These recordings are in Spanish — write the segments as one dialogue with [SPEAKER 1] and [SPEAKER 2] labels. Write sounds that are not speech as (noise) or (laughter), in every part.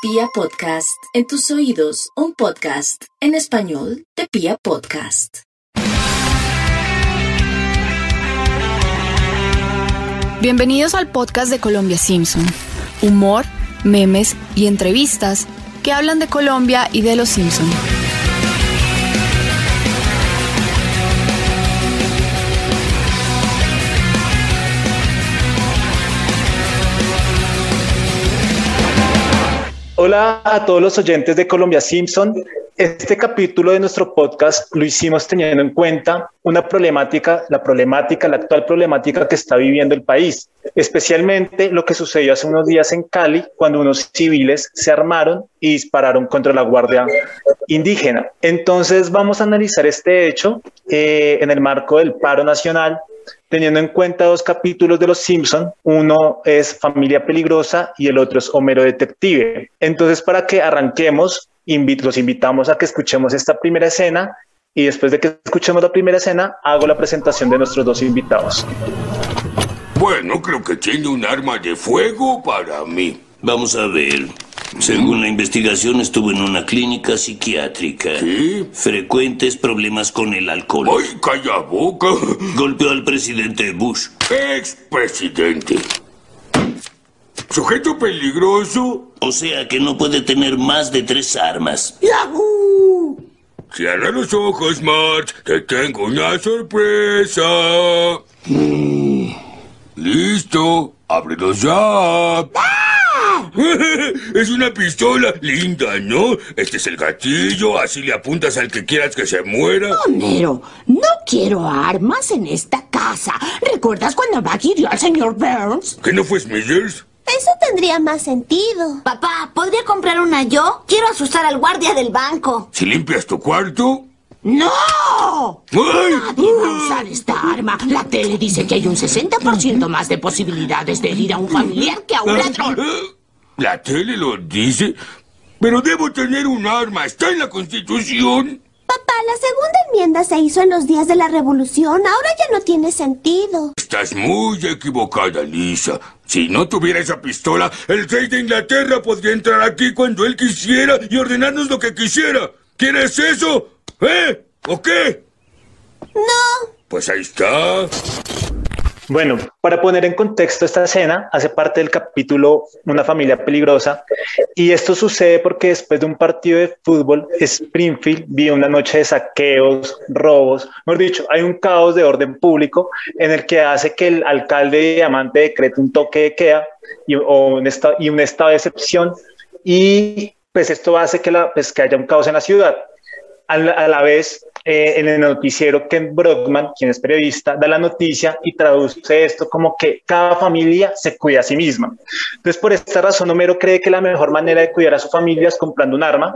[SPEAKER 1] Pia Podcast, en tus oídos, un podcast en español de Pia Podcast.
[SPEAKER 2] Bienvenidos al podcast de Colombia Simpson. Humor, memes y entrevistas que hablan de Colombia y de los Simpson.
[SPEAKER 3] Hola a todos los oyentes de Colombia Simpson. Este capítulo de nuestro podcast lo hicimos teniendo en cuenta una problemática, la problemática, la actual problemática que está viviendo el país, especialmente lo que sucedió hace unos días en Cali cuando unos civiles se armaron y dispararon contra la Guardia Indígena. Entonces vamos a analizar este hecho eh, en el marco del paro nacional teniendo en cuenta dos capítulos de Los Simpson. Uno es Familia Peligrosa y el otro es Homero Detective. Entonces, para que arranquemos, los invitamos a que escuchemos esta primera escena y después de que escuchemos la primera escena, hago la presentación de nuestros dos invitados.
[SPEAKER 4] Bueno, creo que tiene un arma de fuego para mí.
[SPEAKER 5] Vamos a ver. Según la investigación, estuvo en una clínica psiquiátrica.
[SPEAKER 4] ¿Qué?
[SPEAKER 5] Frecuentes problemas con el alcohol.
[SPEAKER 4] ¡Ay, calla boca!
[SPEAKER 5] Golpeó al presidente Bush.
[SPEAKER 4] Expresidente. ¿Sujeto peligroso?
[SPEAKER 5] O sea que no puede tener más de tres armas.
[SPEAKER 4] ¡Yahoo! Cierra los ojos, March. Te tengo una sorpresa. Listo. Ábrelos ya. (laughs) Es una pistola linda, ¿no? Este es el gatillo, así le apuntas al que quieras que se muera.
[SPEAKER 6] Homero, no quiero armas en esta casa. ¿Recuerdas cuando Maggie dio al señor Burns?
[SPEAKER 4] ¿Que no fue Smithers?
[SPEAKER 7] Eso tendría más sentido.
[SPEAKER 8] Papá, ¿podría comprar una yo? Quiero asustar al guardia del banco.
[SPEAKER 4] Si limpias tu cuarto.
[SPEAKER 6] ¡No!
[SPEAKER 4] ¡Ay!
[SPEAKER 6] Nadie va a usar esta arma. La tele dice que hay un 60% más de posibilidades de herir a un familiar que a un ladrón.
[SPEAKER 4] La tele lo dice. Pero debo tener un arma. Está en la Constitución.
[SPEAKER 7] Papá, la segunda enmienda se hizo en los días de la Revolución. Ahora ya no tiene sentido.
[SPEAKER 4] Estás muy equivocada, Lisa. Si no tuviera esa pistola, el rey de Inglaterra podría entrar aquí cuando él quisiera y ordenarnos lo que quisiera. ¿Quieres eso? ¿Eh? ¿O qué?
[SPEAKER 7] No.
[SPEAKER 4] Pues ahí está.
[SPEAKER 3] Bueno, para poner en contexto esta escena, hace parte del capítulo Una familia peligrosa y esto sucede porque después de un partido de fútbol, Springfield vio una noche de saqueos, robos, mejor dicho, hay un caos de orden público en el que hace que el alcalde de Diamante decrete un toque de queda y, o un estado, y un estado de excepción y pues esto hace que, la, pues, que haya un caos en la ciudad. A la, a la vez, eh, en el noticiero Ken Brockman, quien es periodista, da la noticia y traduce esto como que cada familia se cuida a sí misma. Entonces, por esta razón, Homero cree que la mejor manera de cuidar a su familia es comprando un arma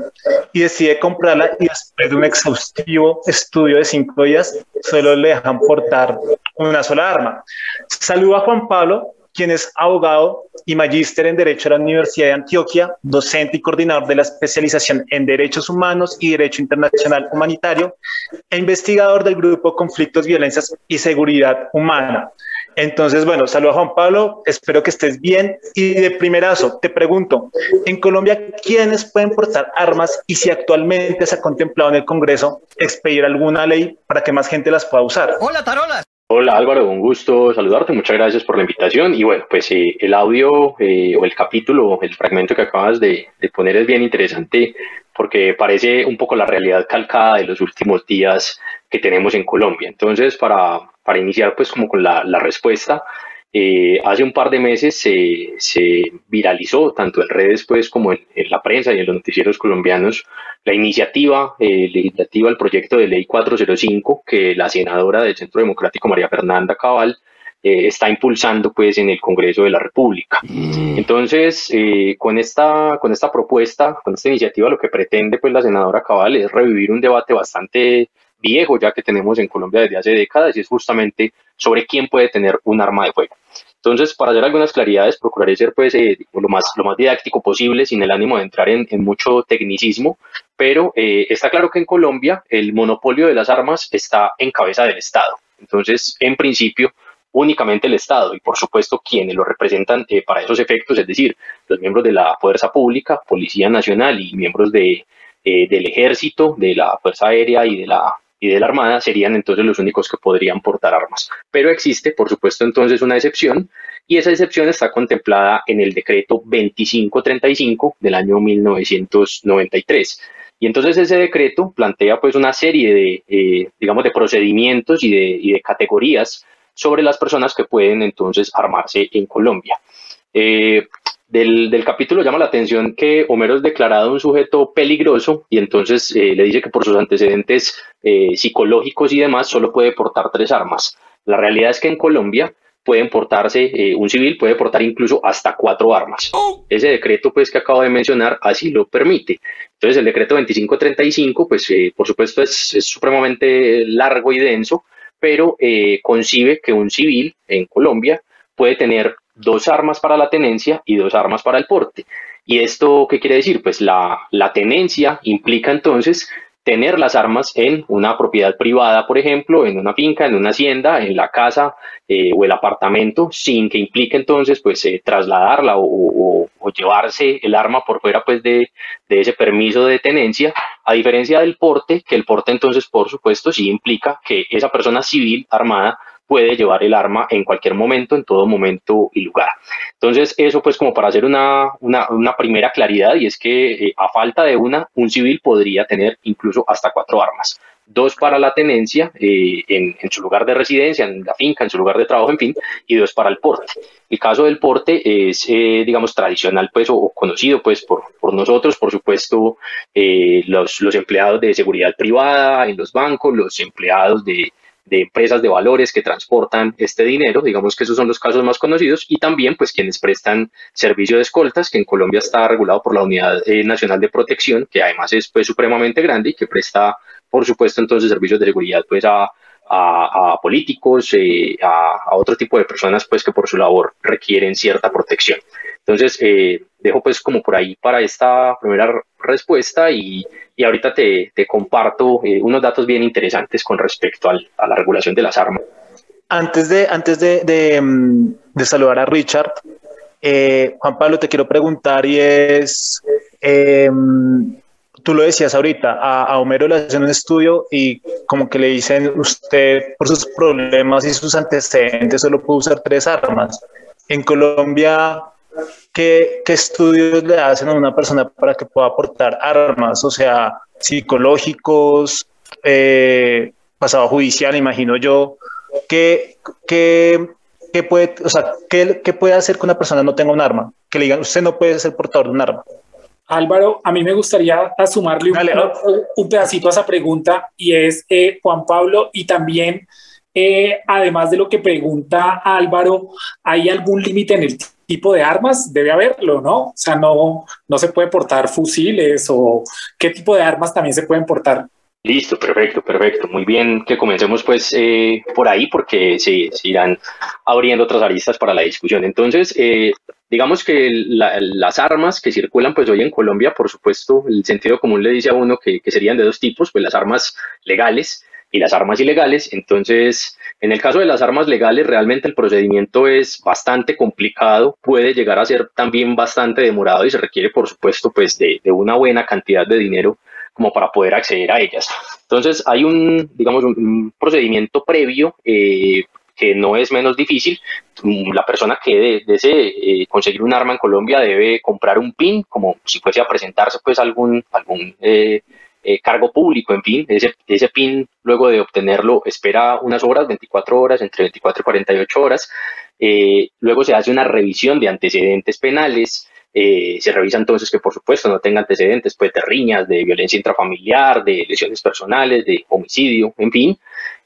[SPEAKER 3] y decide comprarla y después de un exhaustivo estudio de cinco días, solo le dejan portar una sola arma. Saludo a Juan Pablo, quien es abogado y magíster en Derecho a la Universidad de Antioquia, docente y coordinador de la especialización en Derechos Humanos y Derecho Internacional Humanitario, e investigador del Grupo Conflictos, Violencias y Seguridad Humana. Entonces, bueno, saludo a Juan Pablo, espero que estés bien. Y de primerazo, te pregunto, en Colombia, ¿quiénes pueden portar armas y si actualmente se ha contemplado en el Congreso expedir alguna ley para que más gente las pueda usar?
[SPEAKER 9] Hola, Tarolas.
[SPEAKER 10] Hola Álvaro, un gusto saludarte, muchas gracias por la invitación y bueno, pues eh, el audio eh, o el capítulo, el fragmento que acabas de, poner es bien interesante porque parece un poco la realidad calcada de los últimos días que tenemos en Colombia. Entonces, para, para iniciar pues como con la respuesta, eh, hace un par de meses se, se, viralizó tanto en redes pues como en, en, la prensa y en los noticieros colombianos la iniciativa eh, legislativa, el proyecto de ley 405 que la senadora del Centro Democrático María Fernanda Cabal eh, está impulsando pues en el Congreso de la República. Mm. Entonces, con, esta, con esta propuesta, con esta iniciativa, lo que pretende pues la senadora Cabal es revivir un debate bastante viejo ya que tenemos en Colombia desde hace décadas y es justamente sobre quién puede tener un arma de fuego. Entonces, para hacer algunas claridades, procuraré ser pues, eh, lo, más, lo más didáctico posible, sin el ánimo de entrar en, mucho tecnicismo, pero eh, está claro que en Colombia el monopolio de las armas está en cabeza del Estado. Entonces, en principio, únicamente el Estado y por supuesto quienes lo representan eh, para esos efectos, es decir, los miembros de la Fuerza Pública, Policía Nacional y miembros de, del Ejército, de la Fuerza Aérea y de la y de la Armada serían entonces los únicos que podrían portar armas. Pero existe, por supuesto, entonces una excepción y esa excepción está contemplada en el decreto 2535 del año 1993. Y entonces ese decreto plantea pues una serie de, eh, digamos, de procedimientos y de, y de, categorías sobre las personas que pueden entonces armarse en Colombia. Eh, del, del, capítulo llama la atención que Homero es declarado un sujeto peligroso y entonces eh, le dice que por sus antecedentes eh, psicológicos y demás solo puede portar tres armas. La realidad es que en Colombia pueden portarse, eh, un civil puede portar incluso hasta cuatro armas. Ese decreto pues que acabo de mencionar así lo permite. Entonces el decreto 2535 pues eh, por supuesto es, es, supremamente largo y denso, pero eh, concibe que un civil en Colombia puede tener dos armas para la tenencia y dos armas para el porte. ¿Y esto qué quiere decir? Pues la, la tenencia implica entonces tener las armas en una propiedad privada, por ejemplo, en una finca, en una hacienda, en la casa eh, o el apartamento, sin que implique entonces pues eh, trasladarla o, o, llevarse el arma por fuera pues de, de, ese permiso de tenencia, a diferencia del porte, que el porte entonces por supuesto sí implica que esa persona civil armada puede llevar el arma en cualquier momento, en todo momento y lugar. Entonces, eso pues como para hacer una, una, primera claridad, y es que eh, a falta de una, un civil podría tener incluso hasta cuatro armas. Dos para la tenencia eh, en, su lugar de residencia, en la finca, en su lugar de trabajo, en fin, y dos para el porte. El caso del porte es, eh, digamos, tradicional, pues, o, o, conocido, pues, por, por nosotros, por supuesto, los, los empleados de seguridad privada en los bancos, los empleados de, de empresas de valores que transportan este dinero, digamos que esos son los casos más conocidos, y también pues quienes prestan servicio de escoltas, que en Colombia está regulado por la Unidad eh, Nacional de Protección, que además es pues supremamente grande y que presta, por supuesto, entonces servicios de seguridad pues a, a, a políticos, eh, a, a, otro tipo de personas pues que por su labor requieren cierta protección. Entonces, eh, dejo pues como por ahí para esta primera respuesta y, y ahorita te, te comparto eh, unos datos bien interesantes con respecto al, a la regulación de las armas.
[SPEAKER 3] Antes de, antes de, de, mm, de saludar a Richard, eh, Juan Pablo, te quiero preguntar y es, eh, tú lo decías ahorita, a, a, Homero le hacen un estudio y como que le dicen, usted por sus problemas y sus antecedentes solo puede usar tres armas. En Colombia, ¿qué, qué estudios le hacen a una persona para que pueda aportar armas? O sea, psicológicos, eh, pasado judicial, imagino yo. ¿Qué, qué, qué puede, o sea, ¿qué, ¿qué puede hacer que una persona no tenga un arma? Que le digan, usted no puede ser portador de un arma.
[SPEAKER 9] Álvaro, a mí me gustaría sumarle un, Dale, ¿no? un pedacito a esa pregunta y es eh, Juan Pablo y también, eh, además de lo que pregunta Álvaro, ¿hay algún límite en el tipo de armas? Debe haberlo, ¿no? O sea, no, no se puede portar fusiles o qué tipo de armas también se pueden portar.
[SPEAKER 10] Listo, perfecto, perfecto. Muy bien que comencemos pues eh, por ahí porque se, se, irán abriendo otras aristas para la discusión. Entonces, eh, digamos que la, las armas que circulan pues hoy en Colombia, por supuesto, el sentido común le dice a uno que, que serían de dos tipos, pues las armas legales y las armas ilegales. Entonces, en el caso de las armas legales, realmente el procedimiento es bastante complicado, puede llegar a ser también bastante demorado y se requiere, por supuesto, pues de, de una buena cantidad de dinero como para poder acceder a ellas. Entonces hay un, digamos, un, procedimiento previo eh, que no es menos difícil. La persona que desee eh, conseguir un arma en Colombia debe comprar un PIN, como si fuese a presentarse pues algún, algún eh, eh, cargo público, en fin, ese, ese PIN luego de obtenerlo espera unas horas, 24 horas, entre 24 y 48 horas. luego se hace una revisión de antecedentes penales, eh, se revisa entonces que por supuesto no tenga antecedentes pues, de riñas, de violencia intrafamiliar, de lesiones personales, de homicidio, en fin.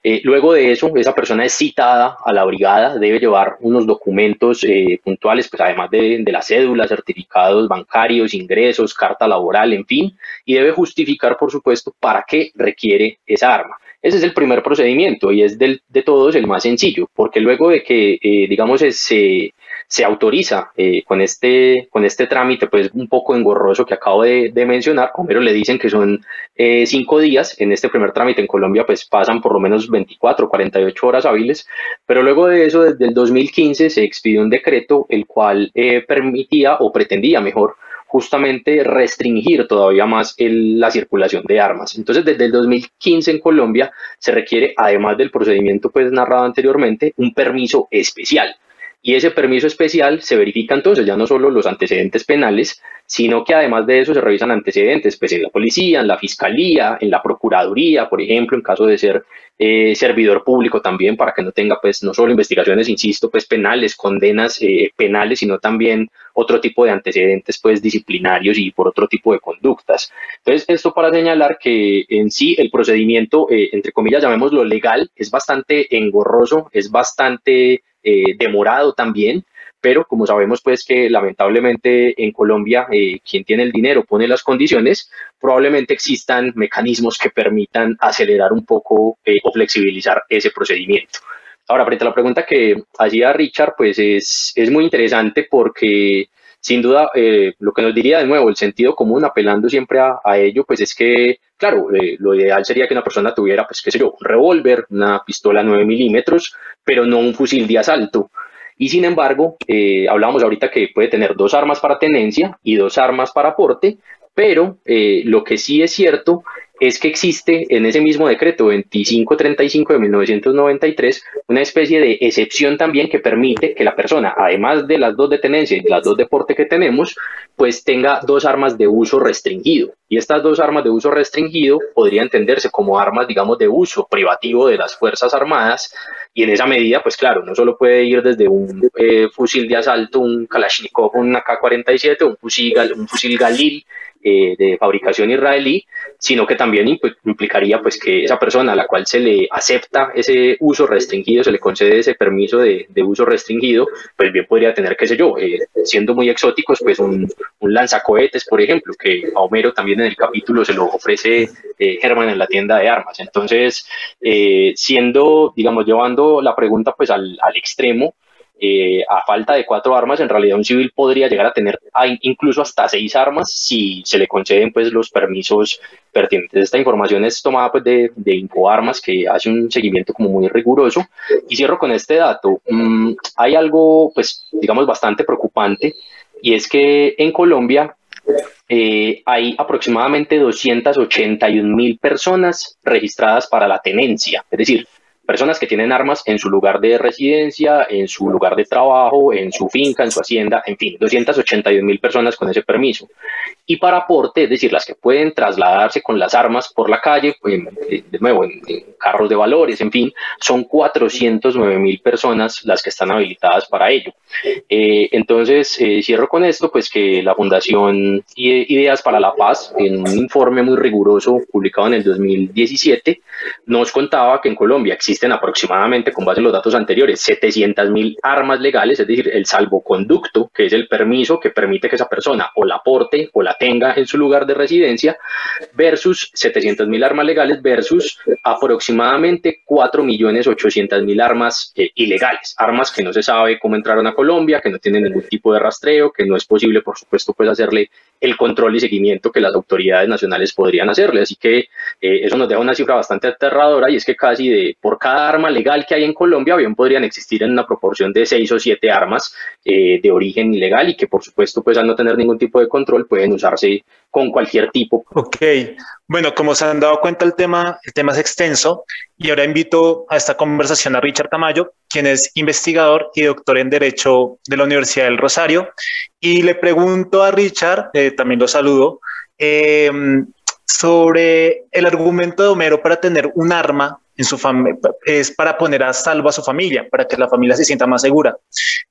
[SPEAKER 10] Eh, luego de eso, esa persona es citada a la brigada, debe llevar unos documentos eh, puntuales, pues además de, de la cédula, certificados bancarios, ingresos, carta laboral, en fin, y debe justificar, por supuesto, para qué requiere esa arma. Ese es el primer procedimiento y es del, de todos el más sencillo, porque luego de que, digamos, se, se autoriza eh, con, este, con este trámite, pues un poco engorroso que acabo de, mencionar. Homero le dicen que son eh, cinco días. En este primer trámite en Colombia, pues pasan por lo menos 24, 48 horas hábiles. Pero luego de eso, desde el 2015 se expidió un decreto el cual eh, permitía o pretendía mejor justamente restringir todavía más la circulación de armas. Entonces, desde el 2015 en Colombia se requiere, además del procedimiento pues narrado anteriormente, un permiso especial. Y ese permiso especial se verifica entonces ya no solo los antecedentes penales, sino que además de eso se revisan antecedentes pues en la policía, en la fiscalía, en la procuraduría, por ejemplo, en caso de ser eh, servidor público también, para que no tenga pues no solo investigaciones, insisto, pues penales, condenas eh, penales, sino también otro tipo de antecedentes pues disciplinarios y por otro tipo de conductas. Entonces, esto para señalar que en sí el procedimiento, eh, entre comillas, llamémoslo legal, es bastante engorroso, es bastante eh, demorado también, pero como sabemos pues que lamentablemente en Colombia eh, quien tiene el dinero pone las condiciones, probablemente existan mecanismos que permitan acelerar un poco eh, o flexibilizar ese procedimiento. Ahora, frente a la pregunta que hacía Richard, pues es, es muy interesante porque sin duda lo que nos diría de nuevo el sentido común, apelando siempre a, ello, pues es que, claro, lo ideal sería que una persona tuviera, pues qué sé yo, un revólver, una pistola 9 milímetros, pero no un fusil de asalto. Y sin embargo, eh, hablábamos ahorita que puede tener dos armas para tenencia y dos armas para porte, pero eh, lo que sí es cierto es que existe en ese mismo decreto 2535 de 1993 una especie de excepción también que permite que la persona, además de las dos de tenencia y las dos de porte que tenemos, pues tenga dos armas de uso restringido. Y estas dos armas de uso restringido podrían entenderse como armas, digamos, de uso privativo de las Fuerzas Armadas. Y en esa medida, pues claro, no solo puede ir desde un eh, fusil de asalto, un Kalashnikov, un AK-47, un fusil, un fusil Galil, eh, de fabricación israelí, sino que también implicaría pues que esa persona a la cual se le acepta ese uso restringido, se le concede ese permiso de, uso restringido, pues bien podría tener, qué sé yo, eh, siendo muy exóticos, pues un, un, lanzacohetes, por ejemplo, que a Homero también en el capítulo se lo ofrece eh, Germán en la tienda de armas. Entonces, siendo, digamos, llevando la pregunta pues al, al extremo, eh, a falta de cuatro armas, en realidad un civil podría llegar a tener incluso hasta seis armas si se le conceden pues los permisos pertinentes. Esta información es tomada pues de, de Infoarmas que hace un seguimiento como muy riguroso. Y cierro con este dato. Mm, hay algo pues digamos bastante preocupante y es que en Colombia eh, hay aproximadamente 281 mil personas registradas para la tenencia, es decir, personas que tienen armas en su lugar de residencia, en su lugar de trabajo, en su finca, en su hacienda, en fin, 282 mil personas con ese permiso. Y para aporte, es decir, las que pueden trasladarse con las armas por la calle, eh, de nuevo, en, carros de valores, en fin, son 409 mil personas las que están habilitadas para ello. Eh, entonces, eh, cierro con esto, pues que la Fundación Ideas para la Paz, en un informe muy riguroso publicado en el 2017, nos contaba que en Colombia existe existen aproximadamente, con base en los datos anteriores, 700 mil armas legales, es decir, el salvoconducto, que es el permiso que permite que esa persona o la aporte o la tenga en su lugar de residencia, versus 700 mil armas legales versus aproximadamente 4 millones 800 mil armas eh, ilegales, armas que no se sabe cómo entraron a Colombia, que no tienen ningún tipo de rastreo, que no es posible, por supuesto, pues hacerle el control y seguimiento que las autoridades nacionales podrían hacerle. Así que eh, eso nos deja una cifra bastante aterradora y es que casi de por cada arma legal que hay en Colombia, bien podrían existir en una proporción de seis o siete armas eh, de origen ilegal y que por supuesto pues al no tener ningún tipo de control pueden usarse con cualquier tipo.
[SPEAKER 3] Ok, bueno, como se han dado cuenta el tema, el tema es extenso y ahora invito a esta conversación a Richard Tamayo, quien es investigador y doctor en Derecho de la Universidad del Rosario y le pregunto a Richard, eh, también lo saludo, eh, sobre el argumento de Homero para tener un arma en es para poner a salvo a su familia, para que la familia se sienta más segura.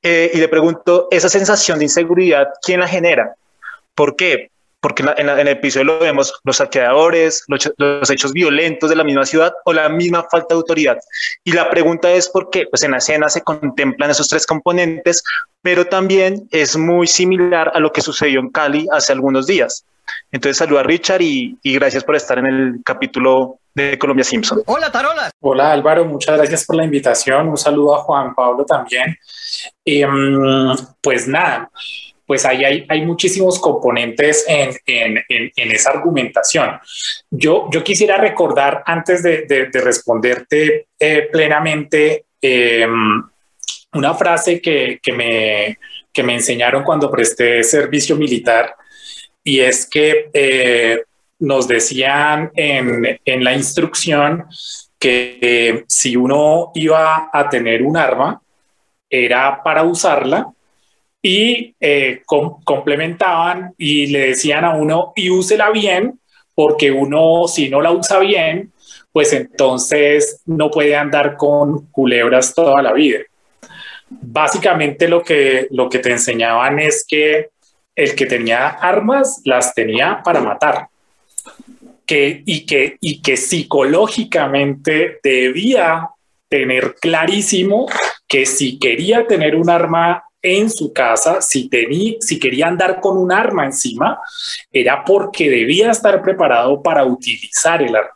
[SPEAKER 3] Eh, y le pregunto, esa sensación de inseguridad, ¿quién la genera? ¿Por qué? Porque en, el episodio lo vemos los saqueadores, los, los, hechos violentos de la misma ciudad o la misma falta de autoridad. Y la pregunta es por qué, pues en la escena se contemplan esos tres componentes, pero también es muy similar a lo que sucedió en Cali hace algunos días. Entonces saludo a Richard y gracias por estar en el capítulo de Colombia Simpson.
[SPEAKER 11] Hola, Tarolas.
[SPEAKER 9] Hola, Álvaro. Muchas gracias por la invitación. Un saludo a Juan Pablo también. Em, pues nada, pues ahí hay, hay muchísimos componentes en, en, en, esa argumentación. Yo, yo quisiera recordar, antes de, de, responderte eh, plenamente, em, una frase que, que, me, que me enseñaron cuando presté servicio militar, y es que eh, nos decían en, en, la instrucción que eh, si uno iba a tener un arma, era para usarla y eh, complementaban y le decían a uno, y úsela bien, porque uno si no la usa bien, pues entonces no puede andar con culebras toda la vida. Básicamente lo que, lo que te enseñaban es que el que tenía armas las tenía para matar. Que, y, que, y que psicológicamente debía tener clarísimo que si quería tener un arma en su casa, si, tenía, si quería andar con un arma encima, era porque debía estar preparado para utilizar el arma.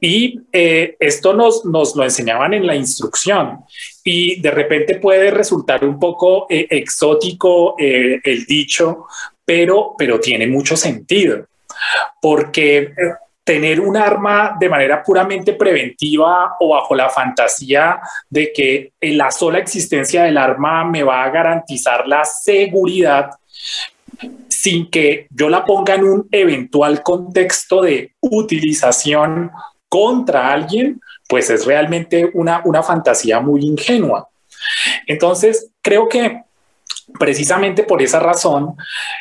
[SPEAKER 9] Y eh, esto nos, nos lo enseñaban en la instrucción y de repente puede resultar un poco eh, exótico eh, el dicho, pero, pero tiene mucho sentido, porque tener un arma de manera puramente preventiva o bajo la fantasía de que la sola existencia del arma me va a garantizar la seguridad sin que yo la ponga en un eventual contexto de utilización contra alguien, pues es realmente una, una fantasía muy ingenua. Entonces, creo que precisamente por esa razón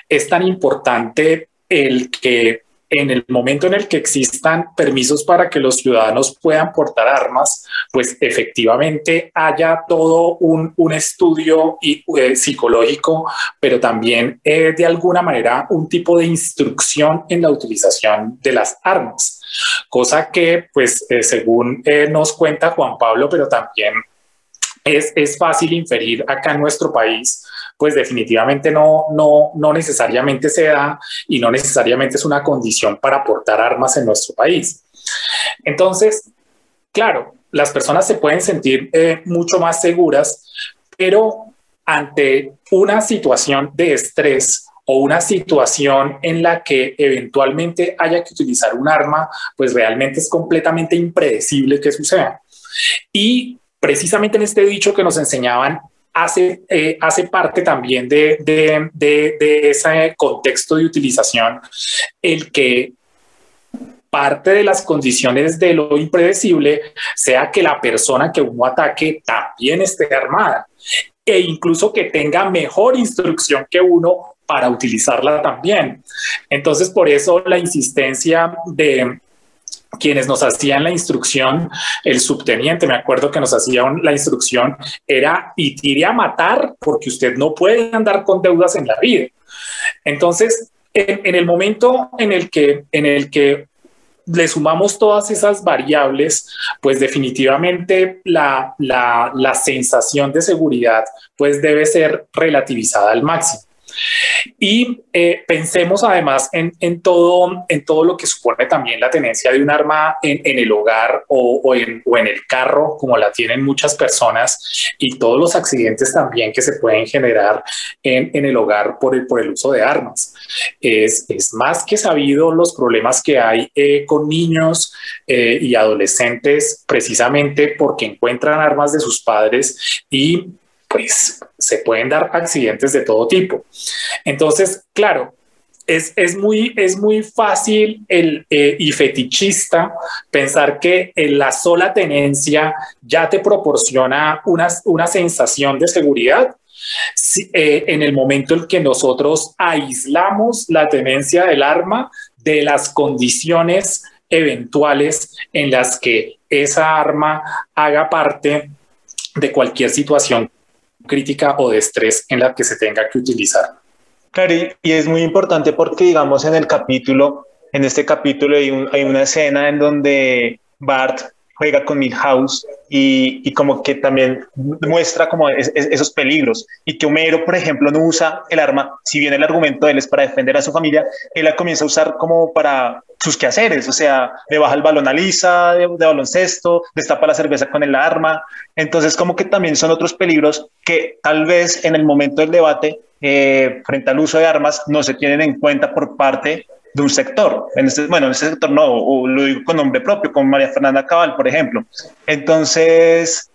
[SPEAKER 9] es tan importante el que en el momento en el que existan permisos para que los ciudadanos puedan portar armas, pues efectivamente haya todo un, estudio eh, psicológico, pero también eh, de alguna manera un tipo de instrucción en la utilización de las armas, cosa que pues eh, según nos cuenta Juan Pablo, pero también es, es fácil inferir acá en nuestro país pues definitivamente no, no, no necesariamente se da y no necesariamente es una condición para portar armas en nuestro país. Entonces, claro, las personas se pueden sentir eh, mucho más seguras, pero ante una situación de estrés o una situación en la que eventualmente haya que utilizar un arma, pues realmente es completamente impredecible que suceda. Y precisamente en este dicho que nos enseñaban hace, eh, hace parte también de, de, de, ese contexto de utilización el que parte de las condiciones de lo impredecible sea que la persona que uno ataque también esté armada e incluso que tenga mejor instrucción que uno para utilizarla también. Entonces, por eso la insistencia de, quienes nos hacían la instrucción, el subteniente, me acuerdo que nos hacía la instrucción, era y tire a matar porque usted no puede andar con deudas en la vida. Entonces, en, el momento en el que, en el que le sumamos todas esas variables, pues definitivamente la, la, la sensación de seguridad pues debe ser relativizada al máximo. Y eh, pensemos además en, en, todo, en todo lo que supone también la tenencia de un arma en, el hogar o, o, en, o, en, el carro, como la tienen muchas personas, y todos los accidentes también que se pueden generar en, en el hogar por el, por el uso de armas. Es, es más que sabido los problemas que hay eh, con niños eh, y adolescentes precisamente porque encuentran armas de sus padres y pues se pueden dar accidentes de todo tipo. Entonces, claro, es, es, muy, es muy fácil el, eh, y fetichista pensar que en la sola tenencia ya te proporciona una, una sensación de seguridad. Eh, en el momento en que nosotros aislamos la tenencia del arma de las condiciones eventuales en las que esa arma haga parte de cualquier situación crítica o de estrés en la que se tenga que utilizar.
[SPEAKER 3] Claro, y, es muy importante porque, digamos, en el capítulo, en este capítulo hay, una escena en donde Bart juega con Milhouse y, y como que también muestra como esos peligros. Y que Homero, por ejemplo, no usa el arma, si bien el argumento de él es para defender a su familia, él la comienza a usar como para sus quehaceres, o sea, le baja el balón a Lisa de, baloncesto, destapa la cerveza con el arma, entonces como que también son otros peligros que tal vez en el momento del debate eh, frente al uso de armas no se tienen en cuenta por parte de un sector. En este, bueno, en este sector no, o lo digo con nombre propio, como María Fernanda Cabal, por ejemplo. Entonces,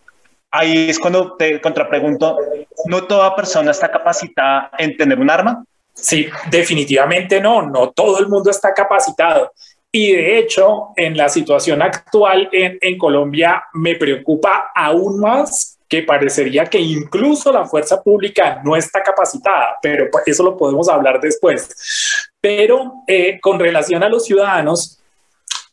[SPEAKER 3] ahí es cuando te contrapregunto, ¿no toda persona está capacitada en tener un arma?
[SPEAKER 9] Sí, definitivamente no, no todo el mundo está capacitado. Y de hecho, en la situación actual en, en Colombia me preocupa aún más que parecería que incluso la fuerza pública no está capacitada, pero eso lo podemos hablar después. Pero eh, con relación a los ciudadanos,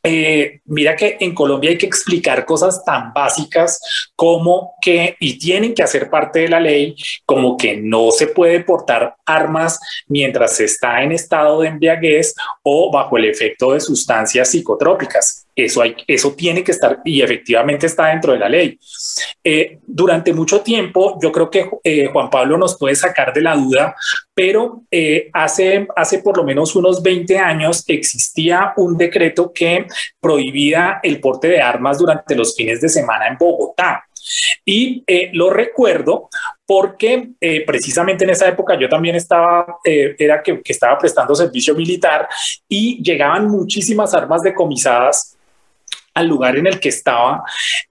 [SPEAKER 9] eh, mira que en Colombia hay que explicar cosas tan básicas como que, y tienen que hacer parte de la ley, como que no se puede portar armas mientras se está en estado de embriaguez o bajo el efecto de sustancias psicotrópicas. Eso, hay, eso tiene que estar y efectivamente está dentro de la ley. Eh, durante mucho tiempo, yo creo que eh, Juan Pablo nos puede sacar de la duda, pero eh, hace, hace por lo menos unos 20 años existía un decreto que prohibía el porte de armas durante los fines de semana en Bogotá. Y lo recuerdo porque precisamente en esa época yo también estaba, era que, que, estaba prestando servicio militar y llegaban muchísimas armas decomisadas al lugar en el que estaba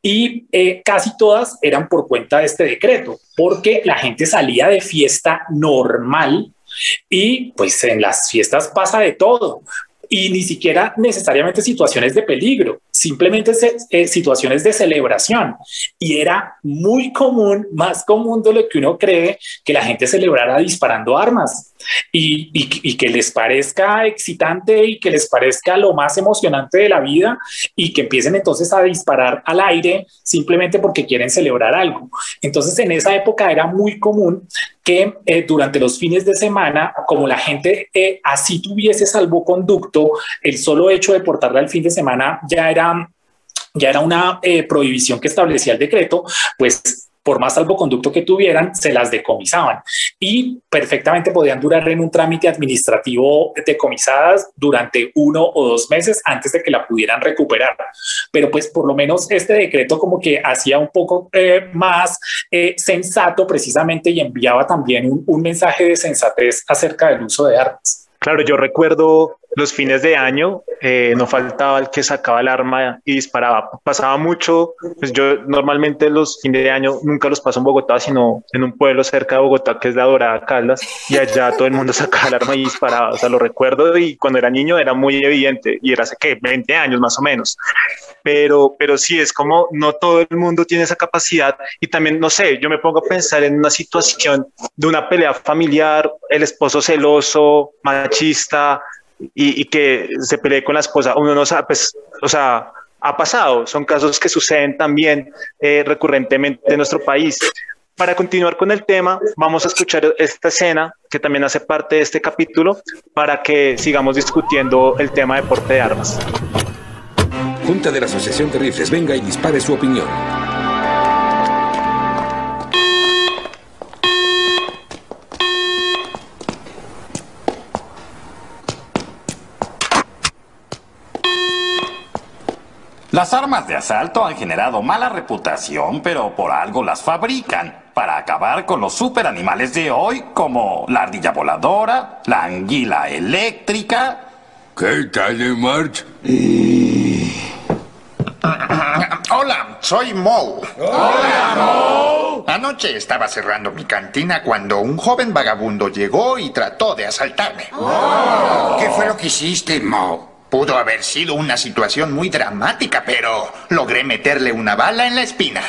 [SPEAKER 9] y eh, casi todas eran por cuenta de este decreto, porque la gente salía de fiesta normal y pues en las fiestas pasa de todo y ni siquiera necesariamente situaciones de peligro, simplemente eh, situaciones de celebración. Y era muy común, más común de lo que uno cree, que la gente celebrara disparando armas y, y, que les parezca excitante y que les parezca lo más emocionante de la vida y que empiecen entonces a disparar al aire simplemente porque quieren celebrar algo. Entonces en esa época era muy común que eh, durante los fines de semana, como la gente eh, así tuviese salvoconducto, el solo hecho de portarla el fin de semana ya era ya era una eh, prohibición que establecía el decreto, pues por más salvoconducto que tuvieran, se las decomisaban y perfectamente podían durar en un trámite administrativo decomisadas durante uno o dos meses antes de que la pudieran recuperar. Pero pues por lo menos este decreto como que hacía un poco eh, más eh, sensato precisamente y enviaba también un, un mensaje de sensatez acerca del uso de armas.
[SPEAKER 3] Claro, yo recuerdo los fines de año eh, no faltaba el que sacaba el arma y disparaba. Pasaba mucho, pues yo normalmente los fines de año nunca los paso en Bogotá, sino en un pueblo cerca de Bogotá que es la Dorada Caldas, y allá todo el mundo sacaba el arma y disparaba. O sea, lo recuerdo y cuando era niño era muy evidente y era hace que 20 años más o menos. Pero, pero sí, es como no todo el mundo tiene esa capacidad y también, no sé, yo me pongo a pensar en una situación de una pelea familiar, el esposo celoso, machista, y, que se pelee con la esposa, uno no sabe, pues, o sea, ha pasado, son casos que suceden también eh, recurrentemente en nuestro país. Para continuar con el tema, vamos a escuchar esta escena que también hace parte de este capítulo para que sigamos discutiendo el tema de porte de armas.
[SPEAKER 11] Junta de la Asociación de Rifles, venga y dispare su opinión.
[SPEAKER 12] Las armas de asalto han generado mala reputación, pero por algo las fabrican. Para acabar con los superanimales de hoy, como la ardilla voladora, la anguila eléctrica.
[SPEAKER 4] ¿Qué tal, March? (clears throat)
[SPEAKER 13] Hola, soy Mo.
[SPEAKER 4] Hola, Mo.
[SPEAKER 13] Anoche estaba cerrando mi cantina cuando un joven vagabundo llegó y trató de asaltarme.
[SPEAKER 14] Oh. ¿Qué fue lo que hiciste, Mo?
[SPEAKER 13] Pudo haber sido una situación muy dramática, pero logré meterle una bala en la espina.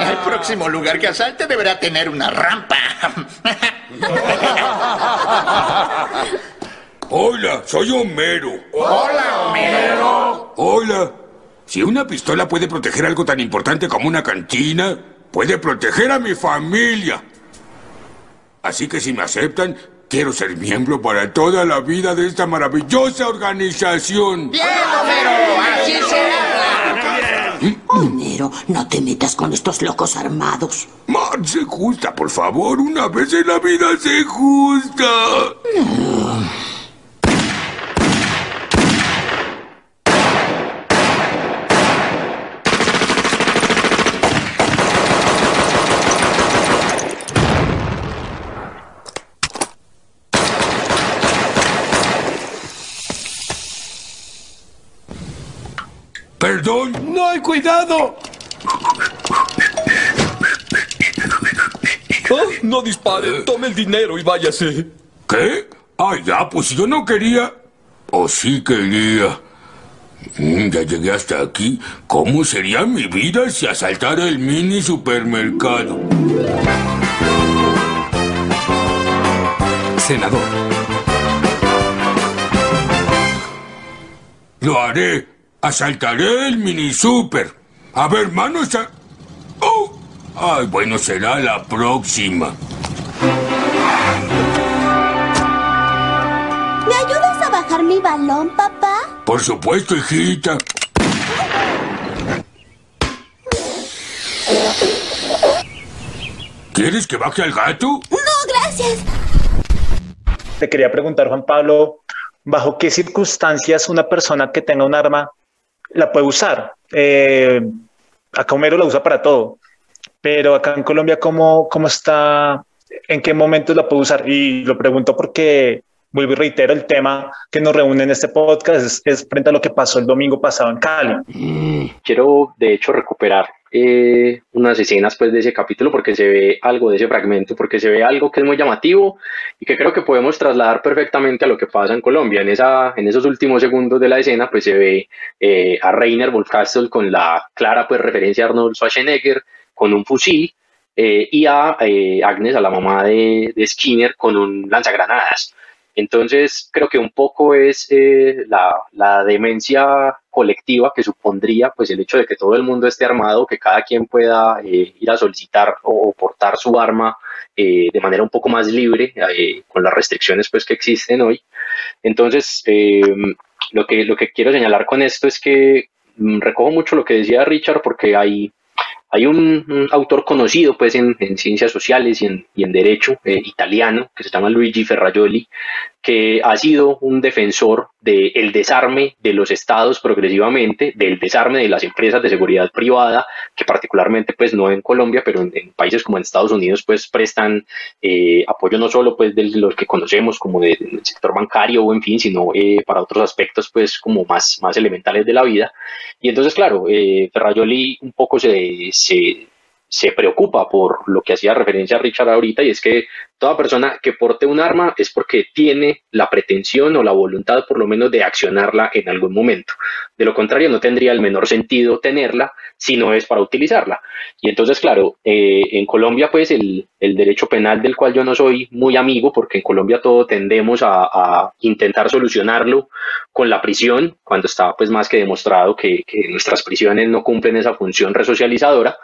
[SPEAKER 13] El próximo lugar que asalte deberá tener una rampa.
[SPEAKER 4] Hola, soy Homero.
[SPEAKER 14] Hola, Homero.
[SPEAKER 4] Hola. Si una pistola puede proteger algo tan importante como una cantina, puede proteger a mi familia. Así que si me aceptan, Quiero ser miembro para toda la vida de esta maravillosa organización.
[SPEAKER 14] ¡Bien, Homero! ¡Así se habla!
[SPEAKER 6] Homero, no te metas con estos locos armados.
[SPEAKER 4] se justa, por favor. Una vez en la vida se justa. ¿Perdón?
[SPEAKER 15] ¡No hay cuidado! Oh, no dispare, tome el dinero y váyase.
[SPEAKER 4] ¿Qué? Ah, ya, pues yo no quería. O sí quería. Mm, ya llegué hasta aquí. ¿Cómo sería mi vida si asaltara el mini supermercado?
[SPEAKER 11] Senador.
[SPEAKER 4] Lo haré. Asaltaré el mini super. A ver, manos a... ¡Oh! Ay, bueno, será la próxima.
[SPEAKER 7] ¿Me ayudas a bajar mi balón, papá?
[SPEAKER 4] Por supuesto, hijita. ¿Quieres que baje al gato?
[SPEAKER 7] No, gracias.
[SPEAKER 3] Te quería preguntar, Juan Pablo, ¿bajo qué circunstancias una persona que tenga un arma la puede usar. Eh, acá Homero la usa para todo, pero acá en Colombia, ¿cómo, ¿cómo está? ¿En qué momentos la puede usar? Y lo pregunto porque vuelvo y reitero, el tema que nos reúne en este podcast es, frente a lo que pasó el domingo pasado en Cali.
[SPEAKER 10] Mm, quiero, de hecho, recuperar eh, unas escenas pues de ese capítulo porque se ve algo de ese fragmento, porque se ve algo que es muy llamativo y que creo que podemos trasladar perfectamente a lo que pasa en Colombia. En, esa, en esos últimos segundos de la escena pues se ve eh, a Rainer Wolfcastle con la clara pues referencia a Arnold Schwarzenegger con un fusil eh, y a Agnes, a la mamá de, de Skinner, con un lanzagranadas. Entonces, creo que un poco es eh, la, demencia colectiva que supondría pues el hecho de que todo el mundo esté armado, que cada quien pueda eh, ir a solicitar o, portar su arma eh, de manera un poco más libre con las restricciones pues que existen hoy. Entonces, lo, que, lo que quiero señalar con esto es que mm, recojo mucho lo que decía Richard porque hay hay un, autor conocido pues en, ciencias sociales y en, y en derecho eh, italiano que se llama Luigi Ferrajoli, que ha sido un defensor del desarme de los estados progresivamente, del desarme de las empresas de seguridad privada, que particularmente pues no en Colombia, pero en, países como en Estados Unidos pues prestan eh, apoyo no solo pues de los que conocemos como del sector bancario o en fin, sino eh, para otros aspectos pues como más, más elementales de la vida. Y entonces claro, eh, Ferrajoli un poco se, se se preocupa por lo que hacía referencia a Richard ahorita y es que toda persona que porte un arma es porque tiene la pretensión o la voluntad por lo menos de accionarla en algún momento. De lo contrario no tendría el menor sentido tenerla si no es para utilizarla. Y entonces, claro, eh, en Colombia pues el, derecho penal del cual yo no soy muy amigo porque en Colombia todo tendemos a, intentar solucionarlo con la prisión cuando está pues más que demostrado que, que nuestras prisiones no cumplen esa función resocializadora.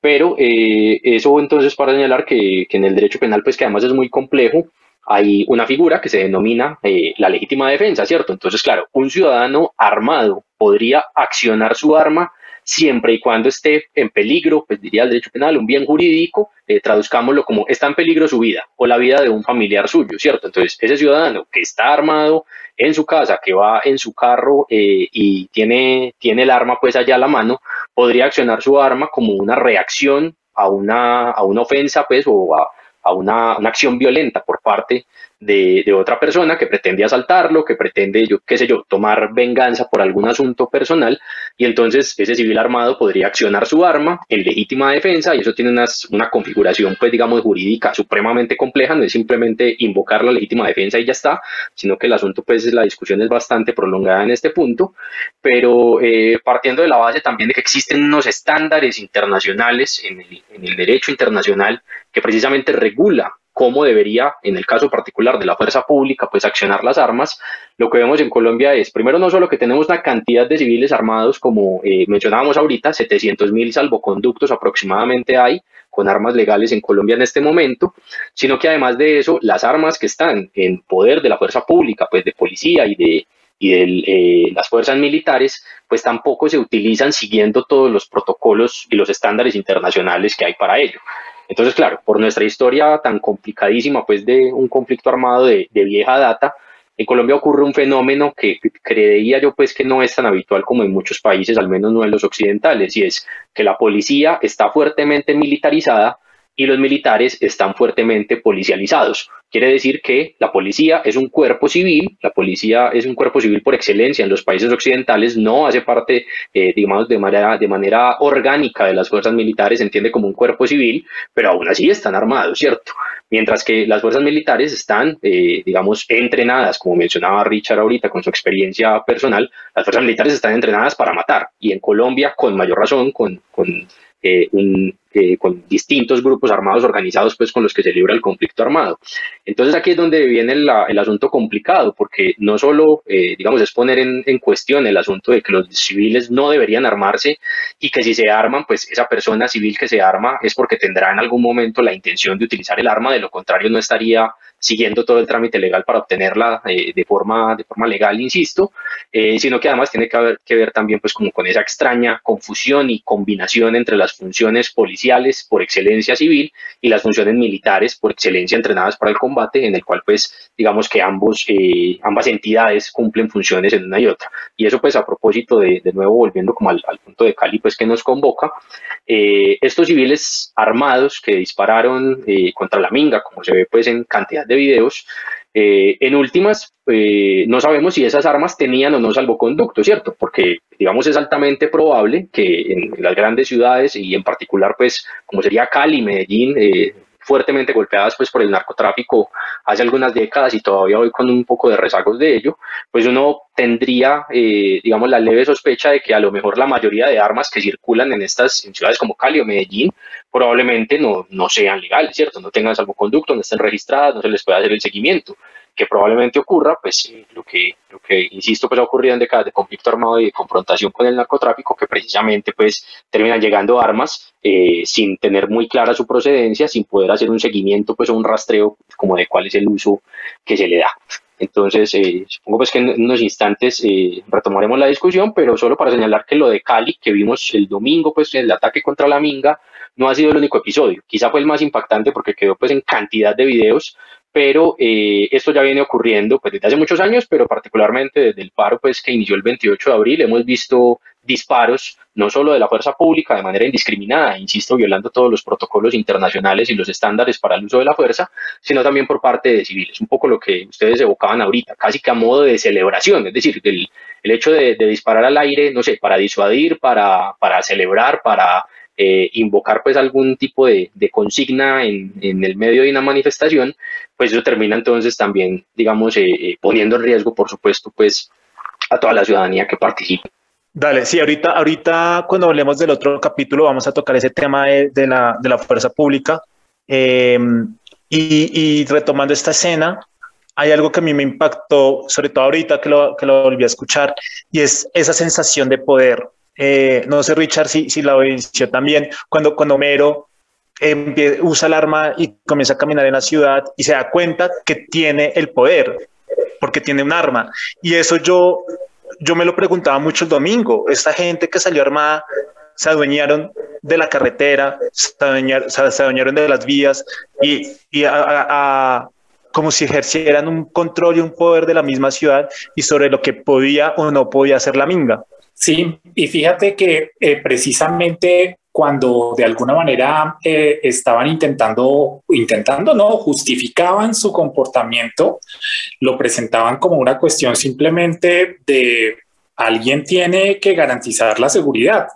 [SPEAKER 10] Pero eh, eso entonces para señalar que, en el derecho penal, pues que además es muy complejo, hay una figura que se denomina eh, la legítima defensa, ¿cierto? Entonces, claro, un ciudadano armado podría accionar su arma siempre y cuando esté en peligro, pues diría el derecho penal, un bien jurídico, eh, traduzcámoslo como está en peligro su vida o la vida de un familiar suyo, ¿cierto? Entonces, ese ciudadano que está armado en su casa, que va en su carro eh, y tiene, tiene el arma pues allá a la mano, podría accionar su arma como una reacción a una, a una ofensa pues o a, una, una, acción violenta por parte de, otra persona que pretende asaltarlo, que pretende, yo qué sé yo, tomar venganza por algún asunto personal, y entonces ese civil armado podría accionar su arma en legítima defensa, y eso tiene una configuración, pues digamos, jurídica supremamente compleja, no es simplemente invocar la legítima defensa y ya está, sino que el asunto, pues la discusión es bastante prolongada en este punto, pero eh, partiendo de la base también de que existen unos estándares internacionales en el, en el derecho internacional que precisamente regula cómo debería, en el caso particular de la fuerza pública, pues accionar las armas, lo que vemos en Colombia es, primero, no solo que tenemos una cantidad de civiles armados, como eh, mencionábamos ahorita, 700 mil salvoconductos aproximadamente hay con armas legales en Colombia en este momento, sino que además de eso, las armas que están en poder de la fuerza pública, pues de policía y de, eh, las fuerzas militares, pues tampoco se utilizan siguiendo todos los protocolos y los estándares internacionales que hay para ello. Entonces, claro, por nuestra historia tan complicadísima, pues de un conflicto armado de, de vieja data, en Colombia ocurre un fenómeno que creería yo pues que no es tan habitual como en muchos países, al menos no en los occidentales, y es que la policía está fuertemente militarizada y los militares están fuertemente policializados. Quiere decir que la policía es un cuerpo civil, la policía es un cuerpo civil por excelencia en los países occidentales, no hace parte, eh, digamos, de manera, de manera orgánica de las fuerzas militares, se entiende como un cuerpo civil, pero aún así están armados, ¿cierto? Mientras que las fuerzas militares están, eh, digamos, entrenadas, como mencionaba Richard ahorita con su experiencia personal, las fuerzas militares están entrenadas para matar, y en Colombia, con mayor razón, con, con eh, con distintos grupos armados organizados pues con los que se libra el conflicto armado. Entonces aquí es donde viene el asunto complicado porque no solo eh, digamos es poner en, en, cuestión el asunto de que los civiles no deberían armarse y que si se arman pues esa persona civil que se arma es porque tendrá en algún momento la intención de utilizar el arma, de lo contrario no estaría siguiendo todo el trámite legal para obtenerla eh, de, forma, de forma legal, insisto, eh, sino que además tiene que, haber, que ver también pues como con esa extraña confusión y combinación entre las funciones policiales por excelencia civil y las funciones militares por excelencia entrenadas para el combate, en el cual pues digamos que ambos, eh, ambas entidades cumplen funciones en una y otra. Y eso pues a propósito de, de nuevo volviendo como al, al, punto de Cali pues que nos convoca, estos civiles armados que dispararon contra la minga, como se ve pues en cantidad de videos. Eh, en últimas, eh, no sabemos si esas armas tenían o no salvoconducto, ¿cierto? Porque, digamos, es altamente probable que en las grandes ciudades y en particular, pues, como sería Cali, Medellín, eh, fuertemente golpeadas pues por el narcotráfico hace algunas décadas y todavía hoy con un poco de rezagos de ello, pues uno tendría, digamos, la leve sospecha de que a lo mejor la mayoría de armas que circulan en estas ciudades como Cali o Medellín probablemente no, no sean legales, ¿cierto? No tengan salvoconducto, no estén registradas, no se les puede hacer el seguimiento. Que probablemente ocurra, pues lo, que, lo que, insisto, pues ha ocurrido en décadas de conflicto armado y de confrontación con el narcotráfico, que precisamente pues terminan llegando armas eh, sin tener muy clara su procedencia, sin poder hacer un seguimiento, pues o un rastreo como de cuál es el uso que se le da. Entonces, eh, supongo pues que en unos instantes eh, retomaremos la discusión, pero solo para señalar que lo de Cali, que vimos el domingo, pues el ataque contra la Minga, no ha sido el único episodio. Quizá fue el más impactante porque quedó pues en cantidad de videos, pero eh, esto ya viene ocurriendo pues desde hace muchos años, pero particularmente desde el paro pues que inició el 28 de abril hemos visto disparos no solo de la fuerza pública de manera indiscriminada, insisto, violando todos los protocolos internacionales y los estándares para el uso de la fuerza, sino también por parte de civiles, un poco lo que ustedes evocaban ahorita, casi que a modo de celebración, es decir, el, el hecho de, de, disparar al aire, no sé, para disuadir, para, para celebrar, para eh, invocar pues algún tipo de, consigna en, el medio de una manifestación, pues eso termina entonces también, digamos, eh, eh, poniendo en riesgo, por supuesto, pues a toda la ciudadanía que participe.
[SPEAKER 3] Dale, sí, ahorita, ahorita cuando hablemos del otro capítulo vamos a tocar ese tema de, la, de la, fuerza pública. Em, y, y, retomando esta escena, hay algo que a mí me impactó, sobre todo ahorita que lo, que lo volví a escuchar, y es esa sensación de poder. Eh, no sé, Richard, si, si la obedeció también, cuando, cuando Homero usa el arma y comienza a caminar en la ciudad y se da cuenta que tiene el poder, porque tiene un arma. Y eso yo, yo me lo preguntaba mucho el domingo. Esta gente que salió armada se adueñaron de la carretera, se adueñaron, de las vías y, y como si ejercieran un control y un poder de la misma ciudad y sobre lo que podía o no podía hacer la minga.
[SPEAKER 9] Sí, y fíjate que eh, precisamente cuando de alguna manera eh, estaban intentando, intentando, no, justificaban su comportamiento, lo presentaban como una cuestión simplemente de alguien tiene que garantizar la seguridad.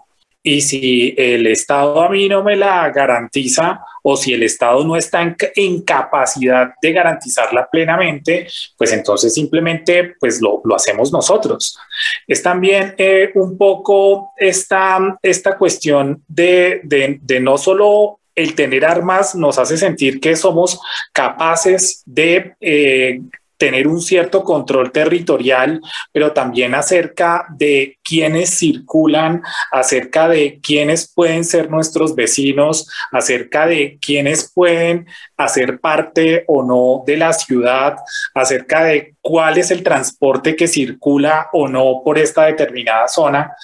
[SPEAKER 9] Y si el Estado a mí no me la garantiza o si el Estado no está en, capacidad de garantizarla plenamente, pues entonces simplemente pues lo, lo hacemos nosotros. Es también eh, un poco esta, esta cuestión de, de, no solo el tener armas nos hace sentir que somos capaces de eh, tener un cierto control territorial, pero también acerca de quiénes circulan, acerca de quiénes pueden ser nuestros vecinos, acerca de quiénes pueden hacer parte o no de la ciudad, acerca de cuál es el transporte que circula o no por esta determinada zona,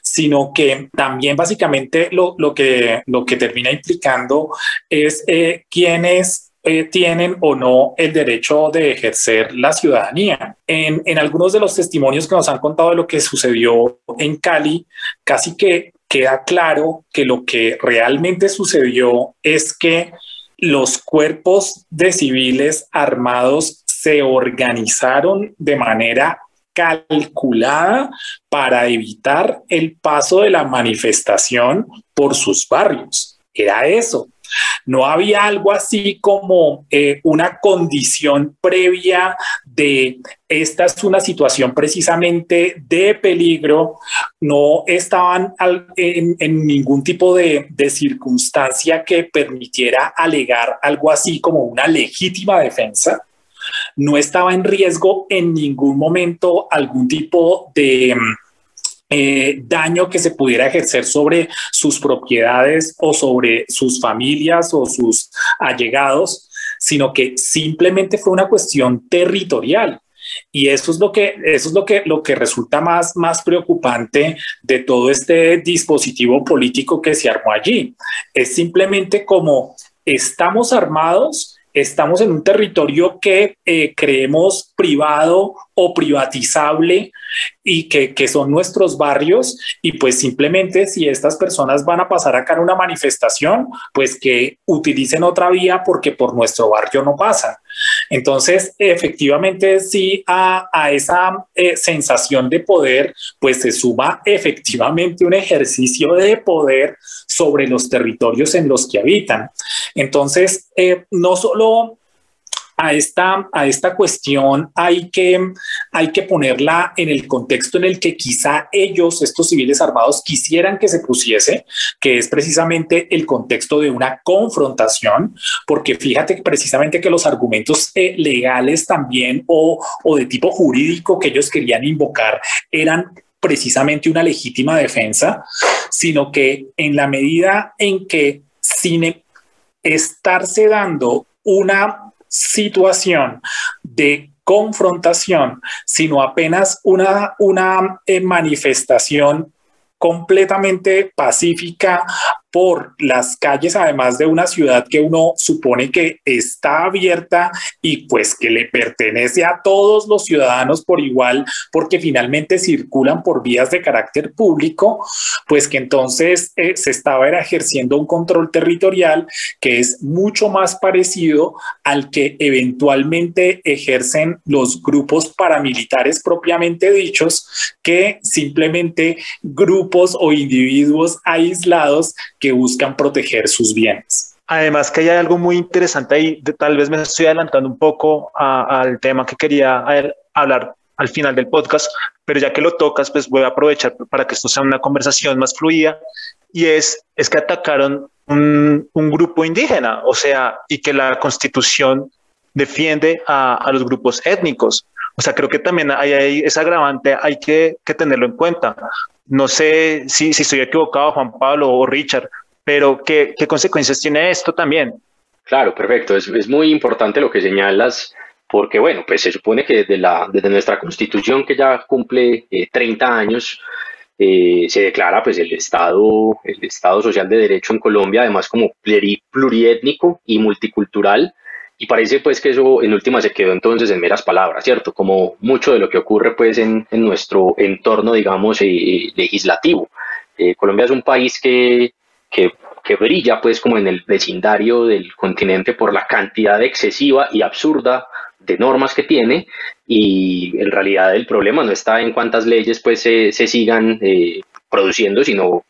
[SPEAKER 9] sino que también básicamente lo, que, lo que termina implicando es eh, quiénes eh, tienen o no el derecho de ejercer la ciudadanía. En, en algunos de los testimonios que nos han contado de lo que sucedió en Cali, casi que queda claro que lo que realmente sucedió es que los cuerpos de civiles armados se organizaron de manera calculada para evitar el paso de la manifestación por sus barrios. Era eso. No había algo así como eh, una condición previa de esta es una situación precisamente de peligro, no estaban en, ningún tipo de, de circunstancia que permitiera alegar algo así como una legítima defensa no estaba en riesgo en ningún momento algún tipo de, eh, daño que se pudiera ejercer sobre sus propiedades o sobre sus familias o sus allegados, sino que simplemente fue una cuestión territorial. Y eso es lo que, eso es lo que, lo que resulta más, más preocupante de todo este dispositivo político que se armó allí. Es simplemente como estamos armados, estamos en un territorio que eh, creemos privado o privatizable y que, que, son nuestros barrios y pues simplemente si estas personas van a pasar acá en una manifestación, pues que utilicen otra vía porque por nuestro barrio no pasa. Entonces, efectivamente, sí, a, esa eh, sensación de poder, pues se suma efectivamente un ejercicio de poder sobre los territorios en los que habitan. Entonces, eh, no solo a esta, a esta cuestión hay que, hay que ponerla en el contexto en el que quizá ellos, estos civiles armados, quisieran que se pusiese, que es precisamente el contexto de una confrontación, porque fíjate precisamente que los argumentos eh, legales también o, o de tipo jurídico que ellos querían invocar eran precisamente una legítima defensa, sino que en la medida en que sin estarse dando una situación de confrontación, sino apenas una, una eh, manifestación completamente pacífica por las calles, además de una ciudad que uno supone que está abierta y pues que le pertenece a todos los ciudadanos por igual, porque finalmente circulan por vías de carácter público, pues que entonces eh, se estaba ejerciendo un control territorial que es mucho más parecido al que eventualmente ejercen los grupos paramilitares propiamente dichos que simplemente grupos o individuos aislados que buscan proteger sus bienes.
[SPEAKER 3] Además que hay algo muy interesante ahí, tal vez me estoy adelantando un poco al tema que quería hablar al final del podcast, pero ya que lo tocas, pues voy a aprovechar para que esto sea una conversación más fluida, y es, es que atacaron un, grupo indígena, o sea, y que la constitución defiende a, los grupos étnicos. O sea, creo que también hay, hay agravante, hay que, que tenerlo en cuenta. No sé si, si estoy equivocado, Juan Pablo o Richard, pero ¿qué, qué consecuencias tiene esto también?
[SPEAKER 10] Claro, perfecto. Es, es, muy importante lo que señalas, porque bueno, pues se supone que desde, la, desde nuestra constitución, que ya cumple 30 eh, años, eh, se declara pues el Estado, el Estado social de derecho en Colombia, además como pluriétnico y multicultural, y parece pues que eso en última se quedó entonces en meras palabras, ¿cierto? Como mucho de lo que ocurre pues en, en nuestro entorno, digamos, eh, legislativo. Eh, Colombia es un país que, que, que, brilla pues como en el vecindario del continente por la cantidad excesiva y absurda de normas que tiene y en realidad el problema no está en cuántas leyes pues se, se sigan eh, produciendo, sino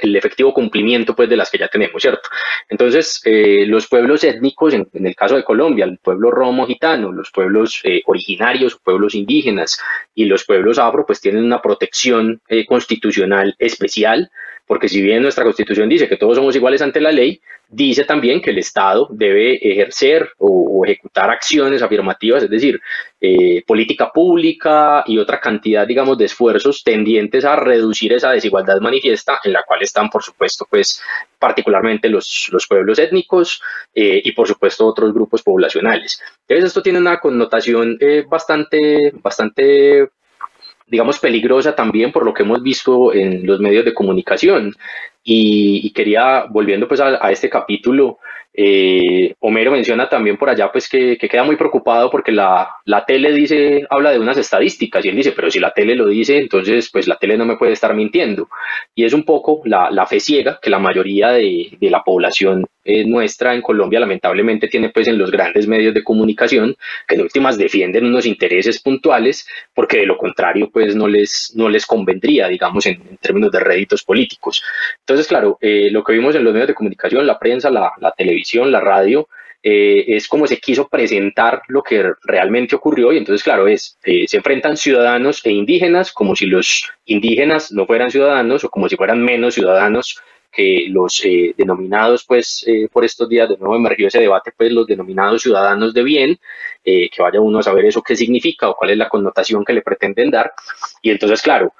[SPEAKER 10] el efectivo cumplimiento pues de las que ya tenemos, ¿cierto? Entonces, eh, los pueblos étnicos, en, el caso de Colombia, el pueblo romo gitano, los pueblos eh, originarios, pueblos indígenas y los pueblos afro, pues tienen una protección eh, constitucional especial porque si bien nuestra constitución dice que todos somos iguales ante la ley, dice también que el Estado debe ejercer o, ejecutar acciones afirmativas, es decir, eh, política pública y otra cantidad, digamos, de esfuerzos tendientes a reducir esa desigualdad manifiesta en la cual están, por supuesto, pues particularmente los, los pueblos étnicos eh, y, por supuesto, otros grupos poblacionales. Entonces, esto tiene una connotación eh, bastante, bastante digamos, peligrosa también por lo que hemos visto en los medios de comunicación. Y, quería, volviendo pues a, este capítulo, eh, Homero menciona también por allá pues que, queda muy preocupado porque la, la, tele dice, habla de unas estadísticas y él dice, pero si la tele lo dice, entonces pues la tele no me puede estar mintiendo. Y es un poco la, la fe ciega que la mayoría de, de la población eh, nuestra en Colombia lamentablemente tiene pues en los grandes medios de comunicación que en últimas defienden unos intereses puntuales porque de lo contrario pues no les, no les convendría digamos en, términos de réditos políticos. Entonces claro, eh, lo que vimos en los medios de comunicación, la prensa, la, televisión, la radio, eh, es como se quiso presentar lo que realmente ocurrió y entonces claro es se enfrentan ciudadanos e indígenas como si los indígenas no fueran ciudadanos o como si fueran menos ciudadanos que los eh, denominados, pues eh, por estos días de nuevo emergió ese debate, pues los denominados ciudadanos de bien, eh, que vaya uno a saber eso qué significa o cuál es la connotación que le pretenden dar. Y entonces, claro,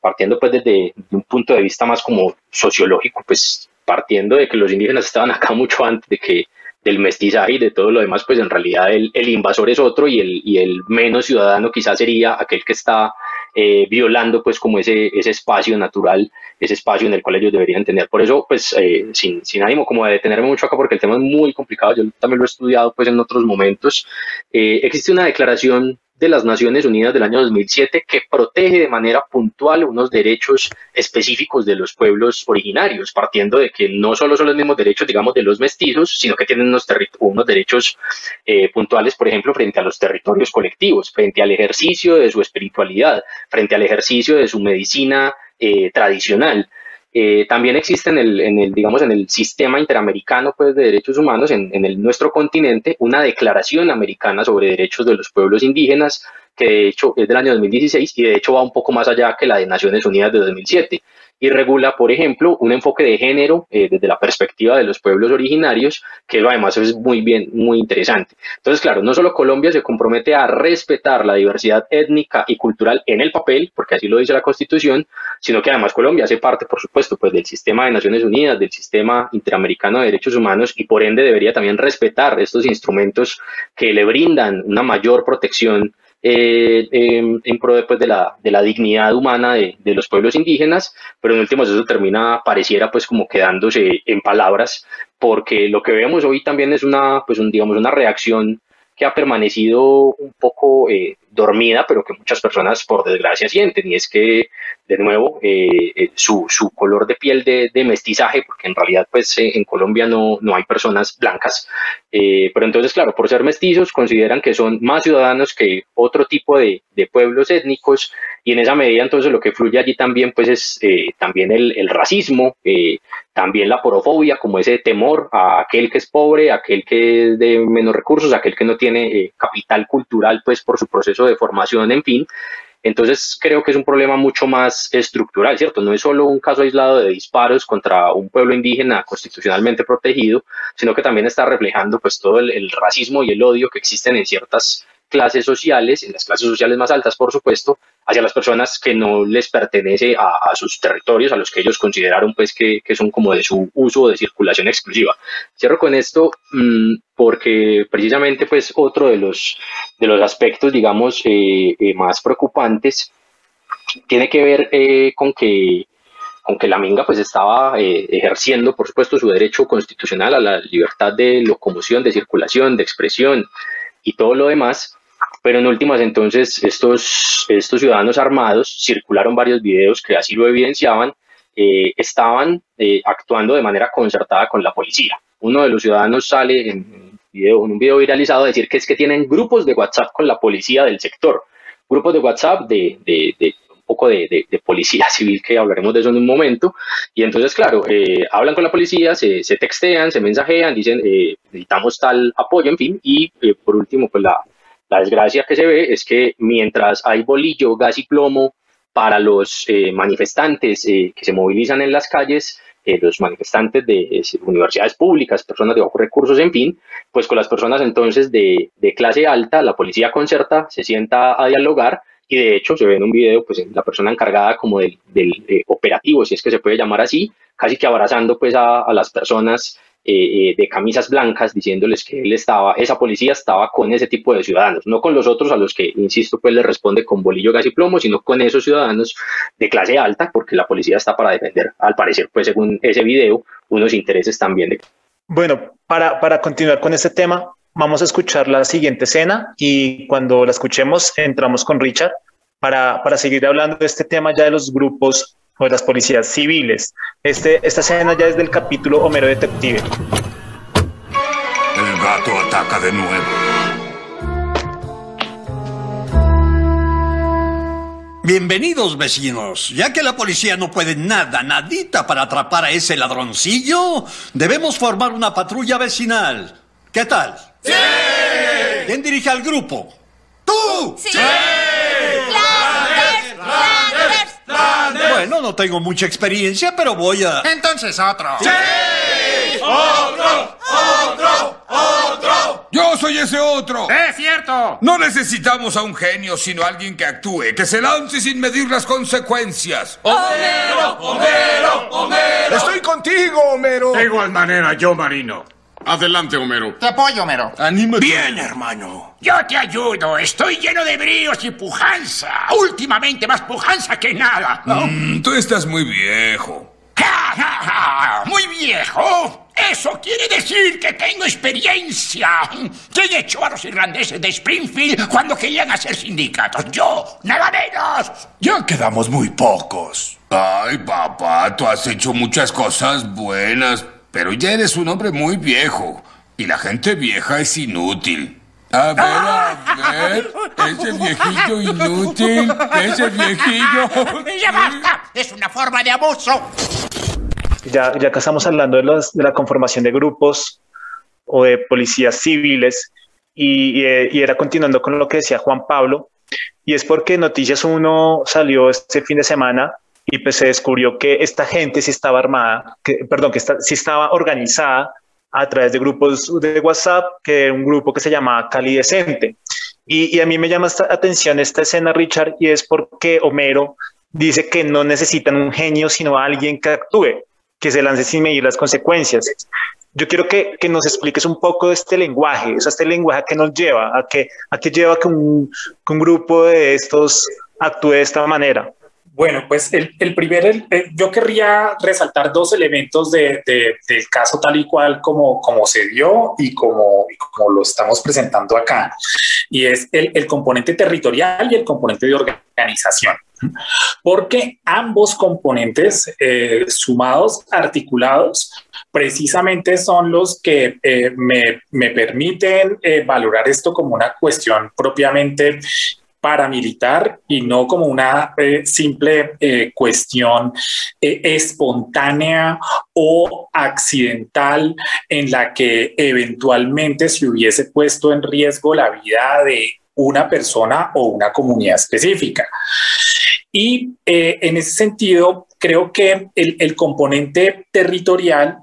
[SPEAKER 10] partiendo pues desde un punto de vista más como sociológico, pues partiendo de que los indígenas estaban acá (laughs) mucho antes de que del mestizaje y de todo lo demás, pues en realidad el, el invasor es otro y el, y el menos ciudadano quizás sería aquel que está eh, violando pues como ese, ese espacio natural, ese espacio en el cual ellos deberían tener. Por eso, pues eh, sin, sin ánimo como de detenerme mucho acá porque el tema es muy complicado, yo también lo he estudiado pues en otros momentos, eh, existe una declaración de las Naciones Unidas del año 2007 que protege de manera puntual unos derechos específicos de los pueblos originarios, partiendo de que no solo son los mismos derechos, digamos, de los mestizos, sino que tienen unos, unos derechos eh, puntuales, por ejemplo, frente a los territorios colectivos, frente al ejercicio de su espiritualidad, frente al ejercicio de su medicina eh, tradicional. Eh, también existe en el, en el, digamos, en el sistema interamericano pues, de derechos humanos, en, en el, nuestro continente, una declaración americana sobre derechos de los pueblos indígenas, que de hecho es del año 2016 y de hecho va un poco más allá que la de Naciones Unidas de 2007 y regula, por ejemplo, un enfoque de género eh, desde la perspectiva de los pueblos originarios, que además es muy bien, muy interesante. Entonces, claro, no solo Colombia se compromete a respetar la diversidad étnica y cultural en el papel, porque así lo dice la Constitución, sino que además Colombia hace parte, por supuesto, pues del sistema de Naciones Unidas, del sistema interamericano de derechos humanos y por ende debería también respetar estos instrumentos que le brindan una mayor protección eh, en pro después de, la, de la dignidad humana de, de, los pueblos indígenas, pero en últimos eso termina, pareciera pues como quedándose en palabras, porque lo que vemos hoy también es una, pues un, digamos, una reacción que ha permanecido un poco eh, dormida, pero que muchas personas por desgracia sienten, y es que, de nuevo, eh, eh, su, su, color de piel de, mestizaje, porque en realidad pues en Colombia no, no hay personas blancas, pero entonces, claro, por ser mestizos consideran que son más ciudadanos que otro tipo de, de pueblos étnicos, y en esa medida entonces lo que fluye allí también pues es también el, el racismo, también la porofobia, como ese temor a aquel que es pobre, aquel que es de menos recursos, aquel que no tiene eh, capital cultural, pues por su proceso de formación, en fin. Entonces creo que es un problema mucho más estructural, ¿cierto? No es solo un caso aislado de disparos contra un pueblo indígena constitucionalmente protegido, sino que también está reflejando pues todo el racismo y el odio que existen en ciertas clases sociales, en las clases sociales más altas, por supuesto, hacia las personas que no les pertenece a, sus territorios, a los que ellos consideraron pues que, son como de su uso o de circulación exclusiva. Cierro con esto mm, porque precisamente pues otro de los, de los aspectos, digamos, eh, eh, más preocupantes tiene que ver eh, con que aunque la Minga pues estaba ejerciendo, por supuesto, su derecho constitucional a la libertad de locomoción, de circulación, de expresión y todo lo demás, pero en últimas entonces estos, estos ciudadanos armados circularon varios videos que así lo evidenciaban, eh, estaban eh, actuando de manera concertada con la policía. Uno de los ciudadanos sale en, video, en un video viralizado a decir que es que tienen grupos de WhatsApp con la policía del sector, grupos de WhatsApp de, de, de un poco de, de, policía civil, que hablaremos de eso en un momento. Y entonces, claro, eh, hablan con la policía, se, se, textean, se mensajean, dicen necesitamos tal apoyo, en fin. Y por último, pues la, la desgracia que se ve es que mientras hay bolillo, gas y plomo para los eh, manifestantes eh, que se movilizan en las calles, eh, los manifestantes de universidades públicas, personas de bajos recursos, en fin, pues con las personas entonces de, clase alta, la policía concerta, se sienta a dialogar y de hecho se ve en un video pues la persona encargada como del, del operativo, si es que se puede llamar así, casi que abrazando pues a las personas eh, eh, de camisas blancas diciéndoles que él estaba, esa policía estaba con ese tipo de ciudadanos, no con los otros a los que, insisto, pues le responde con bolillo, gas y plomo, sino con esos ciudadanos de clase alta, porque la policía está para defender, al parecer, pues según ese video, unos intereses también de...
[SPEAKER 3] Bueno, para, para continuar con este tema, vamos a escuchar la siguiente escena y cuando la escuchemos entramos con Richard para, para seguir hablando de este tema ya de los grupos o de las policías civiles. Este, esta escena ya es del capítulo Homero Detective.
[SPEAKER 4] El gato ataca de nuevo.
[SPEAKER 16] Bienvenidos vecinos. Ya que la policía no puede nada, nadita para atrapar a ese ladroncillo, debemos formar una patrulla vecinal. ¿Qué tal?
[SPEAKER 14] ¡Sí!
[SPEAKER 16] ¿Quién dirige al grupo?
[SPEAKER 14] ¡Tú! ¡Sí!
[SPEAKER 16] Bueno, no tengo mucha experiencia, pero voy a...
[SPEAKER 14] Entonces otro.
[SPEAKER 16] ¡Sí!
[SPEAKER 4] ¡Otro! ¡Otro! ¡Otro! Yo soy ese otro.
[SPEAKER 14] ¡Es cierto!
[SPEAKER 4] No necesitamos a un genio, sino a alguien que actúe, que se lance sin medir las consecuencias.
[SPEAKER 14] ¡Homero! ¡Homero! ¡Homero!
[SPEAKER 17] Estoy contigo, Homero.
[SPEAKER 18] De igual manera, yo, Marino. Adelante, Homero.
[SPEAKER 14] Te apoyo, Homero.
[SPEAKER 18] Anímate.
[SPEAKER 17] Bien, hermano.
[SPEAKER 19] Yo te ayudo. Estoy lleno de bríos y pujanza. Últimamente más pujanza que nada.
[SPEAKER 4] Mm, tú estás muy viejo.
[SPEAKER 19] ¡Ja, ja, ja! ¿Muy viejo? Eso quiere decir que tengo experiencia. ¿Quién echó a los irlandeses de Springfield cuando querían hacer sindicatos? Yo, nada menos.
[SPEAKER 17] Ya quedamos muy pocos.
[SPEAKER 4] Ay, papá, tú has hecho muchas cosas buenas, pero ya eres un hombre muy viejo. Y la gente vieja es inútil. A ver, a ver, (laughs) ese viejillo inútil, ese viejillo.
[SPEAKER 19] ¡Ya basta! ¡Es una forma de abuso!
[SPEAKER 3] Ya, ya que estamos hablando de, los, de la conformación de grupos o de policías civiles, y, y, y, era continuando con lo que decía Juan Pablo, y es porque Noticias 1 salió este fin de semana y pues se descubrió que esta gente sí estaba armada, que, perdón, que está, sí estaba organizada a través de grupos de WhatsApp, que era un grupo que se llamaba Cali Decente. Y, y a mí me llama esta atención esta escena, Richard, y es porque Homero dice que no necesitan un genio, sino a alguien que actúe, que se lance sin medir las consecuencias. Yo quiero que, que nos expliques un poco de este lenguaje, o sea, este lenguaje que nos lleva, a que, a lleva que un, que un grupo de estos actúe de esta manera.
[SPEAKER 9] Bueno, pues el, el primer, el, yo querría resaltar dos elementos de, de, del caso tal y cual como, como se dio y como, como lo estamos presentando acá, y es el, componente territorial y el componente de organización porque ambos componentes eh, sumados, articulados, precisamente son los que eh, me, me, permiten eh, valorar esto como una cuestión propiamente paramilitar y no como una eh, simple eh, cuestión eh, espontánea o accidental en la que eventualmente se hubiese puesto en riesgo la vida de una persona o una comunidad específica. Y en ese sentido, creo que el, el componente territorial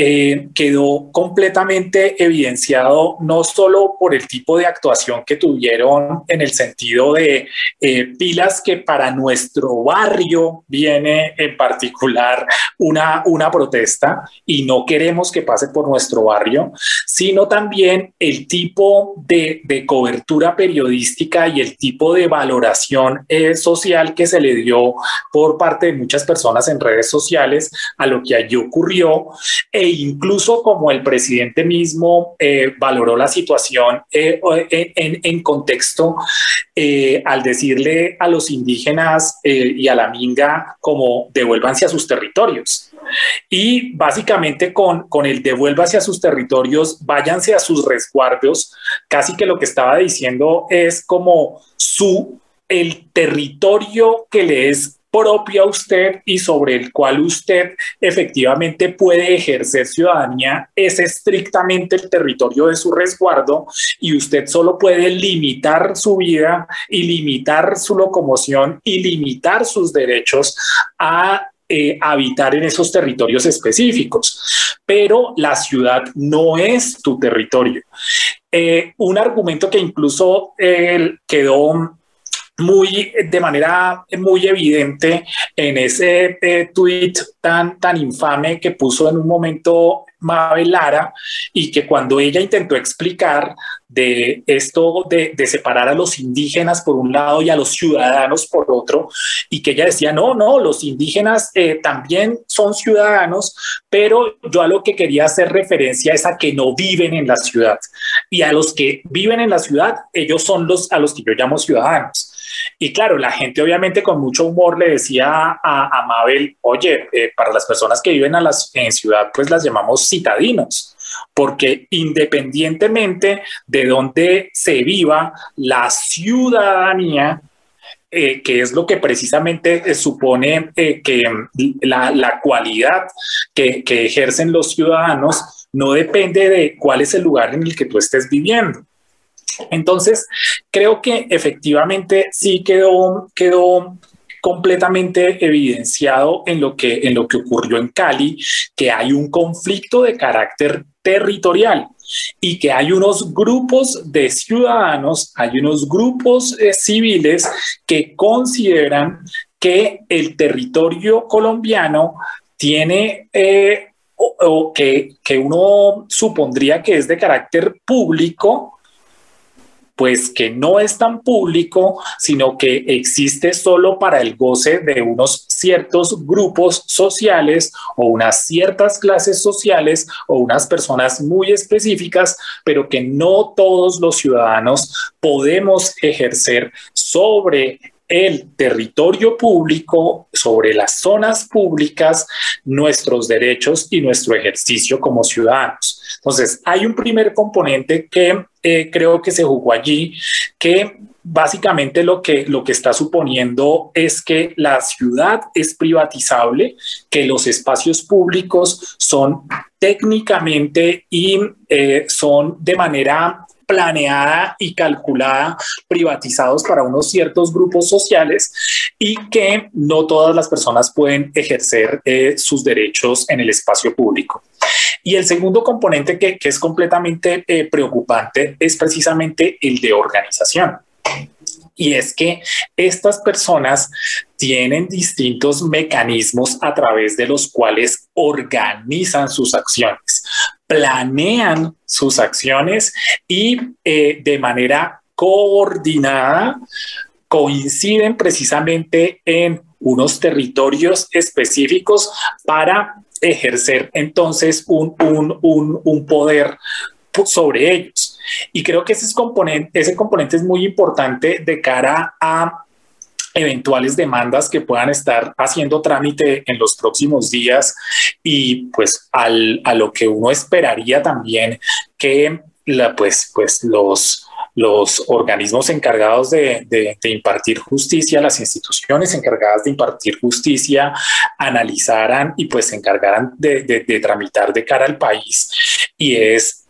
[SPEAKER 9] eh, quedó completamente evidenciado no solo por el tipo de actuación que tuvieron en el sentido de eh, pilas que para nuestro barrio viene en particular una, una protesta y no queremos que pase por nuestro barrio, sino también el tipo de, de cobertura periodística y el tipo de valoración eh, social que se le dio por parte de muchas personas en redes sociales a lo que allí ocurrió. E incluso como el presidente mismo eh, valoró la situación eh, en, en, contexto eh, al decirle a los indígenas eh, y a la minga como devuélvanse a sus territorios. Y básicamente con, con el devuélvase a sus territorios, váyanse a sus resguardos, casi que lo que estaba diciendo es como su el territorio que le es propio a usted y sobre el cual usted efectivamente puede ejercer ciudadanía es estrictamente el territorio de su resguardo y usted solo puede limitar su vida y limitar su locomoción y limitar sus derechos a eh, habitar en esos territorios específicos. Pero la ciudad no es tu territorio. Eh, un argumento que incluso eh, quedó muy de manera muy evidente en ese eh, tweet tan, tan infame que puso en un momento Mabel Lara y que cuando ella intentó explicar de esto de, separar a los indígenas por un lado y a los ciudadanos por otro, y que ella decía, no, no, los indígenas eh, también son ciudadanos, pero yo a lo que quería hacer referencia es a que no viven en la ciudad, y a los que viven en la ciudad, ellos son los a los que yo llamo ciudadanos. Y claro, la gente obviamente con mucho humor le decía a, Mabel, oye, eh, para las personas que viven a las, en ciudad, pues las llamamos citadinos porque independientemente de donde se viva, la ciudadanía eh, que es lo que precisamente eh, supone que la, cualidad que, que, ejercen los ciudadanos no depende de cuál es el lugar en el que tú estés viviendo. Entonces, creo que efectivamente sí quedó, quedó completamente evidenciado en lo que en lo que ocurrió en Cali que hay un conflicto de carácter territorial y que hay unos grupos de ciudadanos, hay unos grupos eh, civiles que consideran que el territorio colombiano tiene eh, o, que, que uno supondría que es de carácter público, pues que no es tan público, sino que existe solo para el goce de unos ciertos grupos sociales o unas ciertas clases sociales o unas personas muy específicas, pero que no todos los ciudadanos podemos ejercer sobre el territorio público, sobre las zonas públicas, nuestros derechos y nuestro ejercicio como ciudadanos. Entonces, hay un primer componente que eh, creo que se jugó allí, que básicamente lo que, lo que está suponiendo es que la ciudad es privatizable, que los espacios públicos son técnicamente y eh, son de manera planeada y calculada, privatizados para unos ciertos grupos sociales y que no todas las personas pueden ejercer eh, sus derechos en el espacio público. Y el segundo componente que, es completamente eh, preocupante es precisamente el de organización. Y es que estas personas tienen distintos mecanismos a través de los cuales organizan sus acciones, planean sus acciones y eh, de manera coordinada coinciden precisamente en unos territorios específicos para ejercer entonces un, un poder sobre ellos. Y creo que ese componente, ese componente es muy importante de cara a eventuales demandas que puedan estar haciendo trámite en los próximos días y pues al, a lo que uno esperaría también que la, pues, pues los, los organismos encargados de, de, impartir justicia, las instituciones encargadas de impartir justicia, analizaran y pues se encargaran de, de, tramitar de cara al país. Y es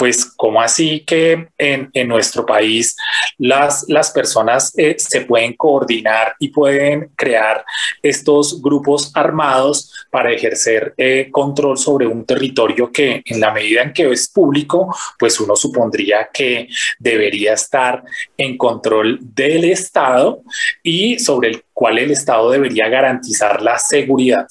[SPEAKER 9] pues ¿cómo así que en, en nuestro país las, las personas eh, se pueden coordinar y pueden crear estos grupos armados para ejercer eh, control sobre un territorio que en la medida en que es público, pues uno supondría que debería estar en control del Estado y sobre el cual el Estado debería garantizar la seguridad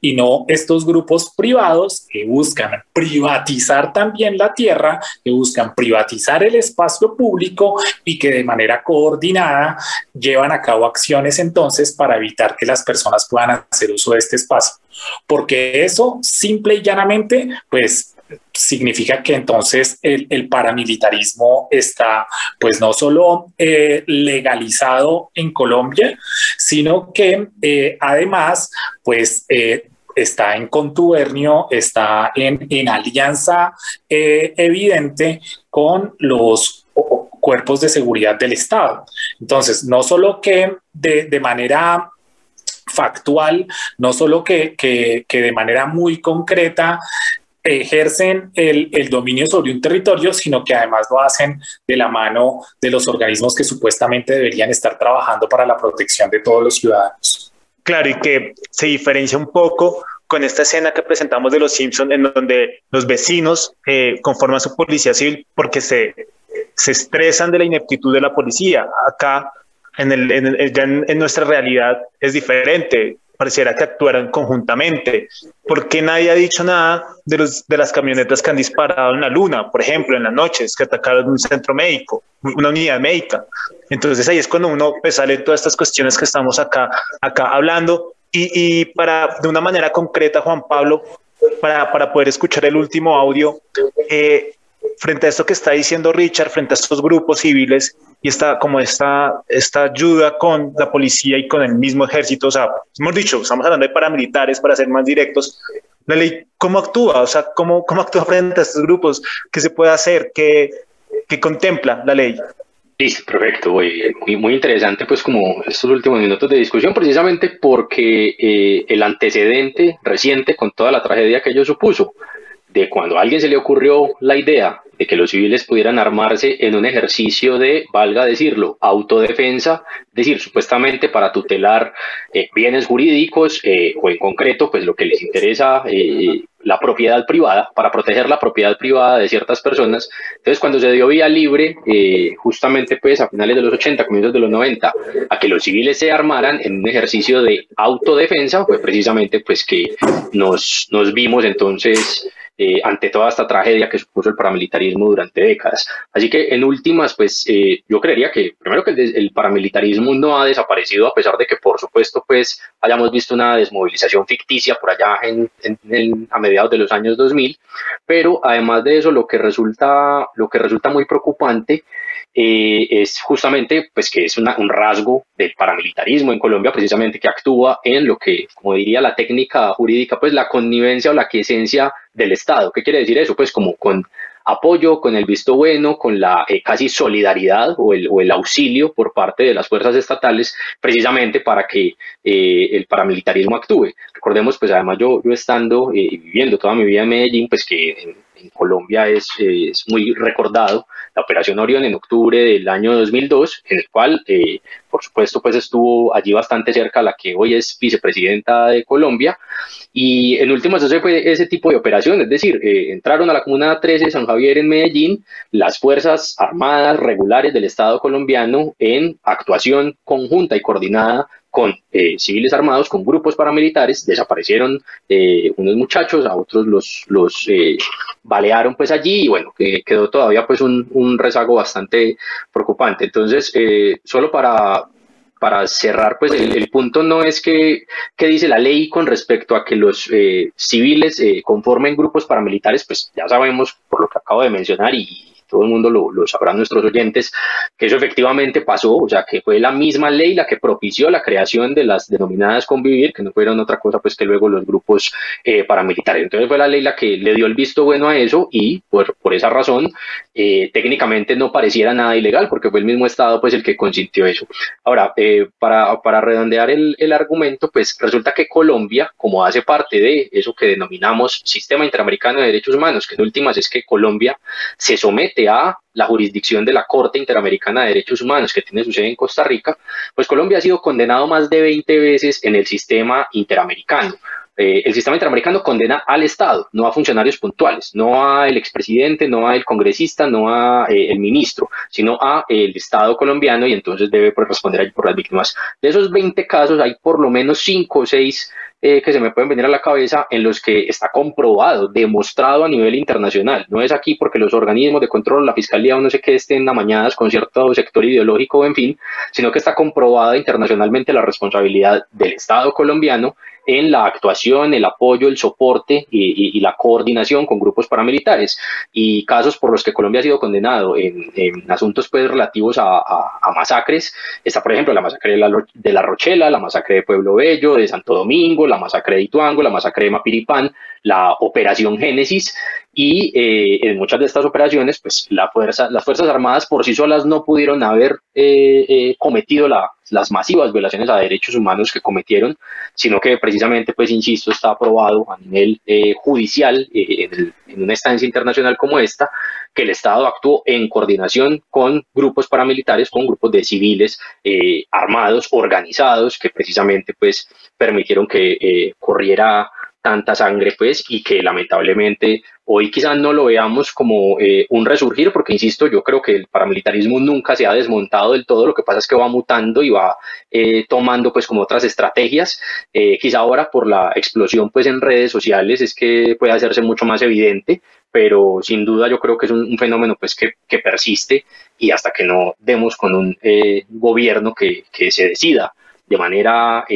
[SPEAKER 9] y no estos grupos privados que buscan privatizar también la tierra, que buscan privatizar el espacio público y que de manera coordinada llevan a cabo acciones entonces para evitar que las personas puedan hacer uso de este espacio. Porque eso simple y llanamente, pues significa que entonces el, paramilitarismo está pues no solo eh, legalizado en Colombia, sino que eh, además pues eh, está en contubernio, está en, en alianza evidente con los cuerpos de seguridad del Estado. Entonces, no solo que de, de manera factual, no solo que, que, que de manera muy concreta ejercen el, el, dominio sobre un territorio, sino que además lo hacen de la mano de los organismos que supuestamente deberían estar trabajando para la protección de todos los ciudadanos.
[SPEAKER 3] Claro, y que se diferencia un poco con esta escena que presentamos de Los Simpsons, en donde los vecinos eh, conforman su policía civil porque se, se estresan de la ineptitud de la policía. Acá, en, el, en, en nuestra realidad, es diferente pareciera que actuaran conjuntamente. ¿Por qué nadie ha dicho nada de, los, de las camionetas que han disparado en la luna, por ejemplo, en las noches, que atacaron un centro médico, una unidad médica? Entonces ahí es cuando uno pues, sale todas estas cuestiones que estamos acá, acá hablando. Y, y para, de una manera concreta, Juan Pablo, para, para poder escuchar el último audio, eh, frente a esto que está diciendo Richard, frente a estos grupos civiles y esta, como esta, esta ayuda con la policía y con el mismo ejército, o sea, hemos dicho, estamos hablando de paramilitares para ser más directos, la ley, ¿cómo actúa? O sea, ¿cómo, cómo actúa frente a estos grupos? ¿Qué se puede hacer? ¿Qué, qué contempla la ley?
[SPEAKER 10] Listo, perfecto. Muy, muy interesante, pues, como estos últimos minutos de discusión, precisamente porque eh, el antecedente reciente con toda la tragedia que ello supuso, cuando a alguien se le ocurrió la idea de que los civiles pudieran armarse en un ejercicio de, valga decirlo, autodefensa, es decir, supuestamente para tutelar eh, bienes jurídicos eh, o en concreto, pues lo que les interesa, eh, la propiedad privada, para proteger la propiedad privada de ciertas personas. Entonces, cuando se dio vía libre, justamente pues a finales de los 80, comienzos de los 90, a que los civiles se armaran en un ejercicio de autodefensa, fue precisamente pues que nos, nos vimos entonces eh, ante toda esta tragedia que supuso el paramilitarismo durante décadas. Así que en últimas, pues eh, yo creería que primero que el, el, paramilitarismo no ha desaparecido a pesar de que por supuesto pues hayamos visto una desmovilización ficticia por allá en, en, en, a mediados de los años 2000, pero además de eso lo que resulta, lo que resulta muy preocupante eh, es justamente pues que es una, un rasgo del paramilitarismo en Colombia precisamente que actúa en lo que como diría la técnica jurídica pues la connivencia o la quiesencia del Estado. ¿Qué quiere decir eso? Pues como con apoyo, con el visto bueno, con la eh, casi solidaridad o el, o el, auxilio por parte de las fuerzas estatales, precisamente para que eh, el paramilitarismo actúe. Recordemos, pues además yo, yo estando y eh, viviendo toda mi vida en Medellín, pues que en, en Colombia es, es, muy recordado la Operación Orión en octubre del año 2002, en el cual, eh, por supuesto, pues estuvo allí bastante cerca la que hoy es vicepresidenta de Colombia, y en últimas eso fue ese tipo de operaciones, es decir, eh, entraron a la Comuna 13 San Javier en Medellín las Fuerzas Armadas regulares del Estado colombiano en actuación conjunta y coordinada con eh, civiles armados, con grupos paramilitares, desaparecieron eh, unos muchachos, a otros los, los eh, balearon pues allí y bueno, quedó todavía pues un, un rezago bastante preocupante. Entonces, solo para, para cerrar, pues el, punto no es que, que dice la ley con respecto a que los eh, civiles eh, conformen grupos paramilitares, pues ya sabemos por lo que acabo de mencionar y todo el mundo lo, lo sabrán nuestros oyentes, que eso efectivamente pasó, o sea, que fue la misma ley la que propició la creación de las denominadas convivir, que no fueron otra cosa pues que luego los grupos eh, paramilitares. Entonces fue la ley la que le dio el visto bueno a eso y por, por esa razón eh, técnicamente no pareciera nada ilegal, porque fue el mismo Estado pues el que consintió eso. Ahora, eh, para, para redondear el, el argumento, pues resulta que Colombia, como hace parte de eso que denominamos Sistema Interamericano de Derechos Humanos, que en últimas es que Colombia se somete a la jurisdicción de la Corte Interamericana de Derechos Humanos que tiene su sede en Costa Rica, pues Colombia ha sido condenado más de 20 veces en el sistema interamericano. Eh, el sistema interamericano condena al Estado, no a funcionarios puntuales, no al expresidente, no al congresista, no a eh, el ministro, sino a el Estado colombiano y entonces debe pues, responder por las víctimas. De esos 20 casos hay por lo menos 5 o 6 eh, que se me pueden venir a la cabeza en los que está comprobado, demostrado a nivel internacional. No es aquí porque los organismos de control, la fiscalía o no sé qué estén amañadas con cierto sector ideológico, en fin, sino que está comprobada internacionalmente la responsabilidad del Estado colombiano en la actuación, el apoyo, el soporte y, la coordinación con grupos paramilitares. Y casos por los que Colombia ha sido condenado en, en asuntos pues, relativos a, a, a, masacres, está por ejemplo la masacre de la, de la Rochela, la masacre de Pueblo Bello, de Santo Domingo, la masacre de Ituango, la masacre de Mapiripán, la Operación Génesis y eh, en muchas de estas operaciones, pues la las Fuerzas Armadas por sí solas no pudieron haber eh, eh, cometido la las masivas violaciones a derechos humanos que cometieron, sino que precisamente, pues insisto, está aprobado a nivel judicial en, una instancia internacional como esta, que el Estado actuó en coordinación con grupos paramilitares, con grupos de civiles armados, organizados, que precisamente pues permitieron que corriera tanta sangre, pues, y que lamentablemente hoy quizás no lo veamos como eh, un resurgir, porque insisto, yo creo que el paramilitarismo nunca se ha desmontado del todo, lo que pasa es que va mutando y va eh, tomando pues como otras estrategias, eh, quizá ahora por la explosión pues en redes sociales es que puede hacerse mucho más evidente, pero sin duda yo creo que es un, fenómeno pues que, que, persiste y hasta que no demos con un gobierno que, que, se decida de manera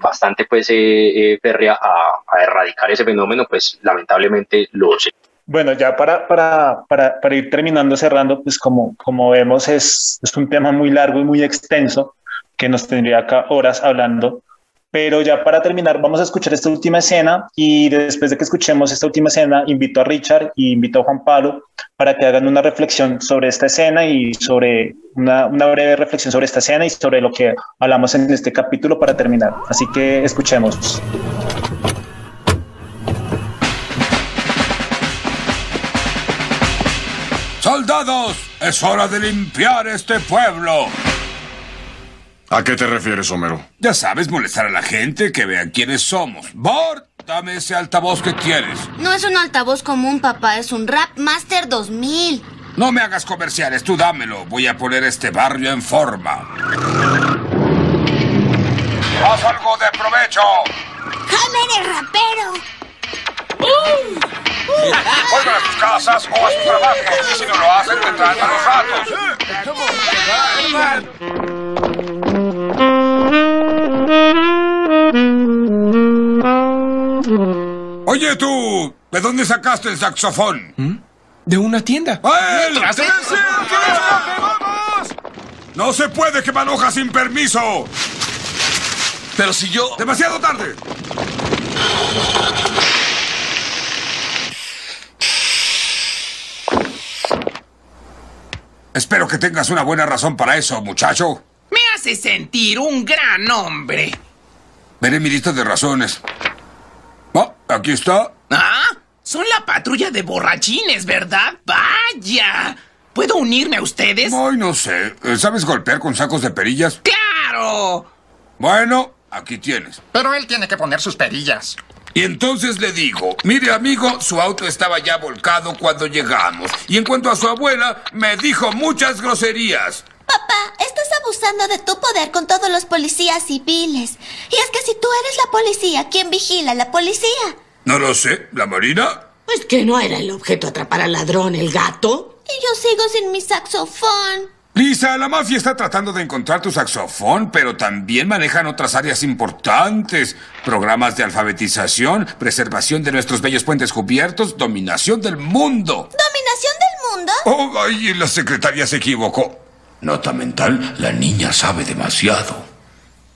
[SPEAKER 10] bastante pues eh, eh a, erradicar ese fenómeno, pues lamentablemente lo sé.
[SPEAKER 3] Bueno, ya para, para, para, para, ir terminando, cerrando, pues como, como vemos es, es un tema muy largo y muy extenso que nos tendría acá horas hablando. Pero ya para terminar, vamos a escuchar esta última escena y después de que escuchemos esta última escena, invito a Richard y invito a Juan Pablo para que hagan una reflexión sobre esta escena y sobre una, breve reflexión sobre esta escena y sobre lo que hablamos en este capítulo para terminar. Así que escuchemos.
[SPEAKER 4] Soldados, es hora de limpiar este pueblo.
[SPEAKER 18] ¿A qué te refieres, Homero?
[SPEAKER 4] Ya sabes, molestar a la gente, que vean quiénes somos. Bart, dame ese altavoz que tienes.
[SPEAKER 8] No es un altavoz común, papá, es un Rap Master 2000.
[SPEAKER 4] No me hagas comerciales, tú dámelo. Voy a poner este barrio en forma. ¡Haz algo de provecho!
[SPEAKER 8] ¡Jaime el rapero!
[SPEAKER 4] ¡Uh! Vuelvan a sus casas o a sus trabajos. Y si no lo hacen, tendrán a los ratos. Oye tú, ¿de dónde sacaste el saxofón?
[SPEAKER 15] ¿Mm? De una tienda.
[SPEAKER 4] ¡Él! ¡Vamos! No se puede quemar hojas sin permiso.
[SPEAKER 15] Pero si yo...
[SPEAKER 4] Demasiado tarde. Espero que tengas una buena razón para eso, muchacho.
[SPEAKER 19] Me hace sentir un gran hombre.
[SPEAKER 4] Veré mi lista de razones. Ah, aquí está.
[SPEAKER 19] Ah, son la patrulla de borrachines, ¿verdad? Vaya. ¿Puedo unirme a ustedes?
[SPEAKER 4] Ay, no sé. ¿Sabes golpear con sacos de perillas?
[SPEAKER 19] ¡Claro!
[SPEAKER 4] Bueno, aquí tienes.
[SPEAKER 13] Pero él tiene que poner sus perillas.
[SPEAKER 4] Y entonces le digo, mire amigo, su auto estaba ya volcado cuando llegamos. Y en cuanto a su abuela, me dijo muchas groserías.
[SPEAKER 7] Papá, estás abusando de tu poder con todos los policías civiles. Y es que si tú eres la policía, ¿quién vigila a la policía?
[SPEAKER 4] No lo sé, ¿la Marina?
[SPEAKER 6] Pues que no era el objeto atrapar al ladrón, el gato.
[SPEAKER 7] Y yo sigo sin mi saxofón.
[SPEAKER 4] Lisa, la mafia está tratando de encontrar tu saxofón, pero también manejan otras áreas importantes. Programas de alfabetización, preservación de nuestros bellos puentes cubiertos, dominación del mundo.
[SPEAKER 7] ¿Dominación del mundo?
[SPEAKER 4] Oh, ay, la secretaria se equivocó.
[SPEAKER 5] Nota mental, la niña sabe demasiado.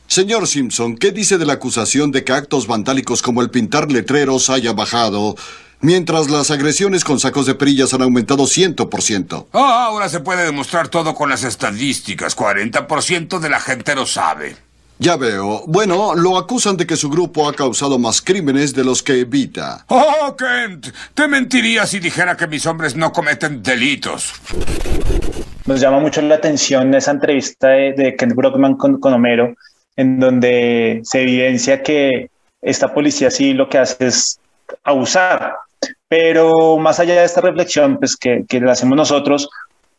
[SPEAKER 20] Señor Simpson, ¿qué dice de la acusación de que actos vandálicos como el pintar letreros haya bajado, mientras las agresiones con sacos de perillas han aumentado 100%?
[SPEAKER 4] Ah, ahora se puede demostrar todo con las estadísticas. 40% de la gente lo sabe.
[SPEAKER 20] Ya veo. Bueno, lo acusan de que su grupo ha causado más crímenes de los que evita.
[SPEAKER 4] Oh, Kent, te mentiría si dijera que mis hombres no cometen delitos.
[SPEAKER 3] Nos llama mucho la atención esa entrevista de, de Kent Brockman con, con, Homero, en donde se evidencia que esta policía sí lo que hace es abusar. Pero más allá de esta reflexión pues, que, que la hacemos nosotros,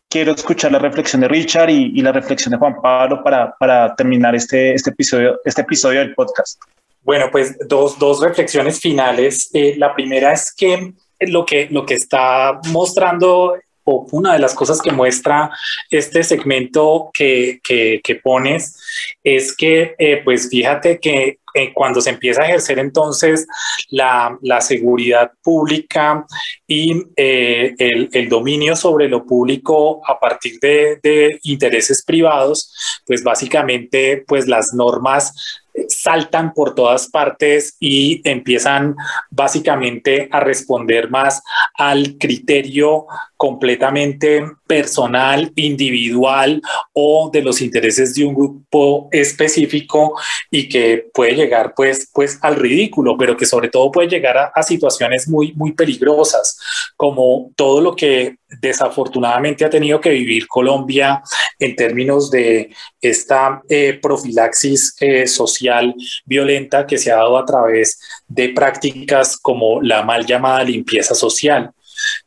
[SPEAKER 3] quiero escuchar la reflexión de Richard y, y la reflexión de Juan Pablo para, para terminar este, este, episodio, este episodio del podcast.
[SPEAKER 9] Bueno, pues dos, dos reflexiones finales. Eh, la primera es que lo que, lo que está mostrando o una de las cosas que muestra este segmento que, que, pones es que, eh, pues fíjate que eh, cuando se empieza a ejercer entonces la, la seguridad pública y eh, el, el, dominio sobre lo público a partir de, de intereses privados, pues básicamente pues las normas saltan por todas partes y empiezan básicamente a responder más al criterio completamente personal, individual o de los intereses de un grupo específico y que puede llegar pues, pues al ridículo, pero que sobre todo puede llegar a, situaciones muy, muy peligrosas, como todo lo que desafortunadamente ha tenido que vivir Colombia en términos de esta eh, profilaxis eh, social violenta que se ha dado a través de prácticas como la mal llamada limpieza social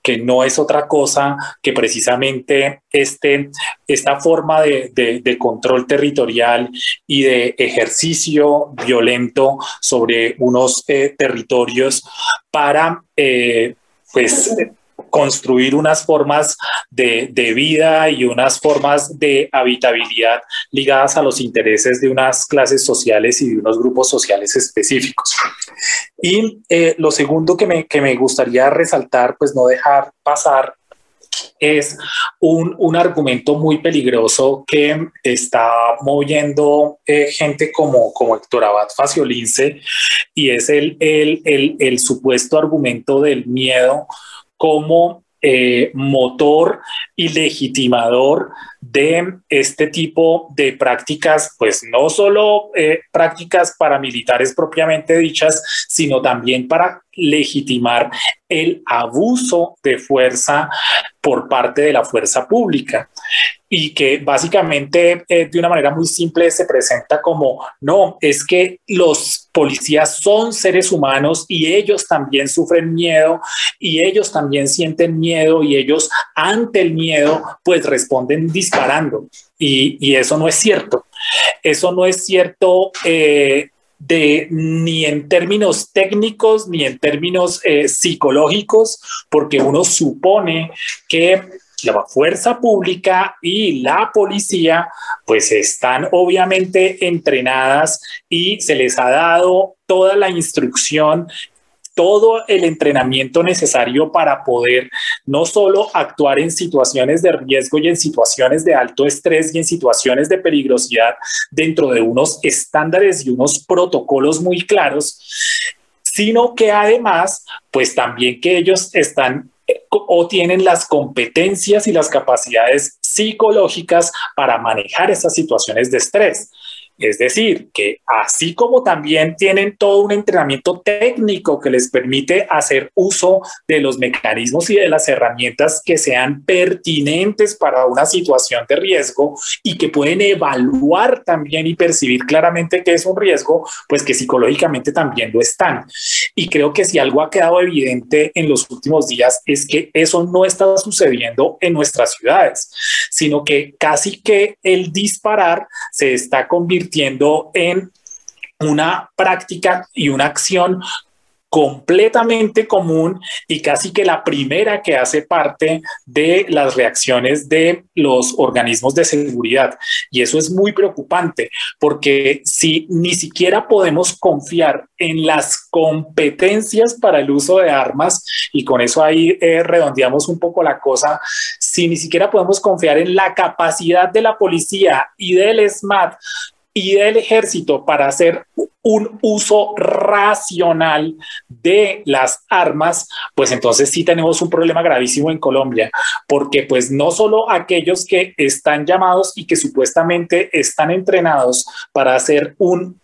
[SPEAKER 9] que no es otra cosa que precisamente este, esta forma de, de, control territorial y de ejercicio violento sobre unos eh, territorios para, eh, pues, construir unas formas de, de, vida y unas formas de habitabilidad ligadas a los intereses de unas clases sociales y de unos grupos sociales específicos. Y eh, lo segundo que me, que me gustaría resaltar, pues no dejar pasar es un, un, argumento muy peligroso que está moviendo eh, gente como, como Héctor Abad Faciolince y es el, el, el, el supuesto argumento del miedo como eh, motor y legitimador de este tipo de prácticas, pues no solo eh, prácticas paramilitares propiamente dichas, sino también para legitimar el abuso de fuerza por parte de la fuerza pública y que básicamente eh, de una manera muy simple se presenta como, no, es que los policías son seres humanos y ellos también sufren miedo y ellos también sienten miedo y ellos ante el miedo pues responden disparando y, y eso no es cierto. Eso no es cierto. Eh, de ni en términos técnicos ni en términos eh, psicológicos, porque uno supone que la fuerza pública y la policía pues están obviamente entrenadas y se les ha dado toda la instrucción todo el entrenamiento necesario para poder no solo actuar en situaciones de riesgo y en situaciones de alto estrés y en situaciones de peligrosidad dentro de unos estándares y unos protocolos muy claros, sino que además, pues también que ellos están o tienen las competencias y las capacidades psicológicas para manejar esas situaciones de estrés. Es decir, que así como también tienen todo un entrenamiento técnico que les permite hacer uso de los mecanismos y de las herramientas que sean pertinentes para una situación de riesgo y que pueden evaluar también y percibir claramente que es un riesgo, pues que psicológicamente también lo están. Y creo que si algo ha quedado evidente en los últimos días es que eso no está sucediendo en nuestras ciudades, sino que casi que el disparar se está convirtiendo en una práctica y una acción completamente común y casi que la primera que hace parte de las reacciones de los organismos de seguridad. Y eso es muy preocupante porque si ni siquiera podemos confiar en las competencias para el uso de armas, y con eso ahí eh, redondeamos un poco la cosa, si ni siquiera podemos confiar en la capacidad de la policía y del SMAT y del ejército para hacer un uso racional de las armas, pues entonces sí tenemos un problema gravísimo en Colombia, porque pues no solo aquellos que están llamados y que supuestamente están entrenados para hacer un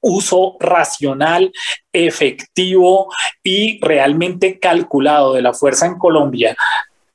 [SPEAKER 9] uso racional, efectivo y realmente calculado de la fuerza en Colombia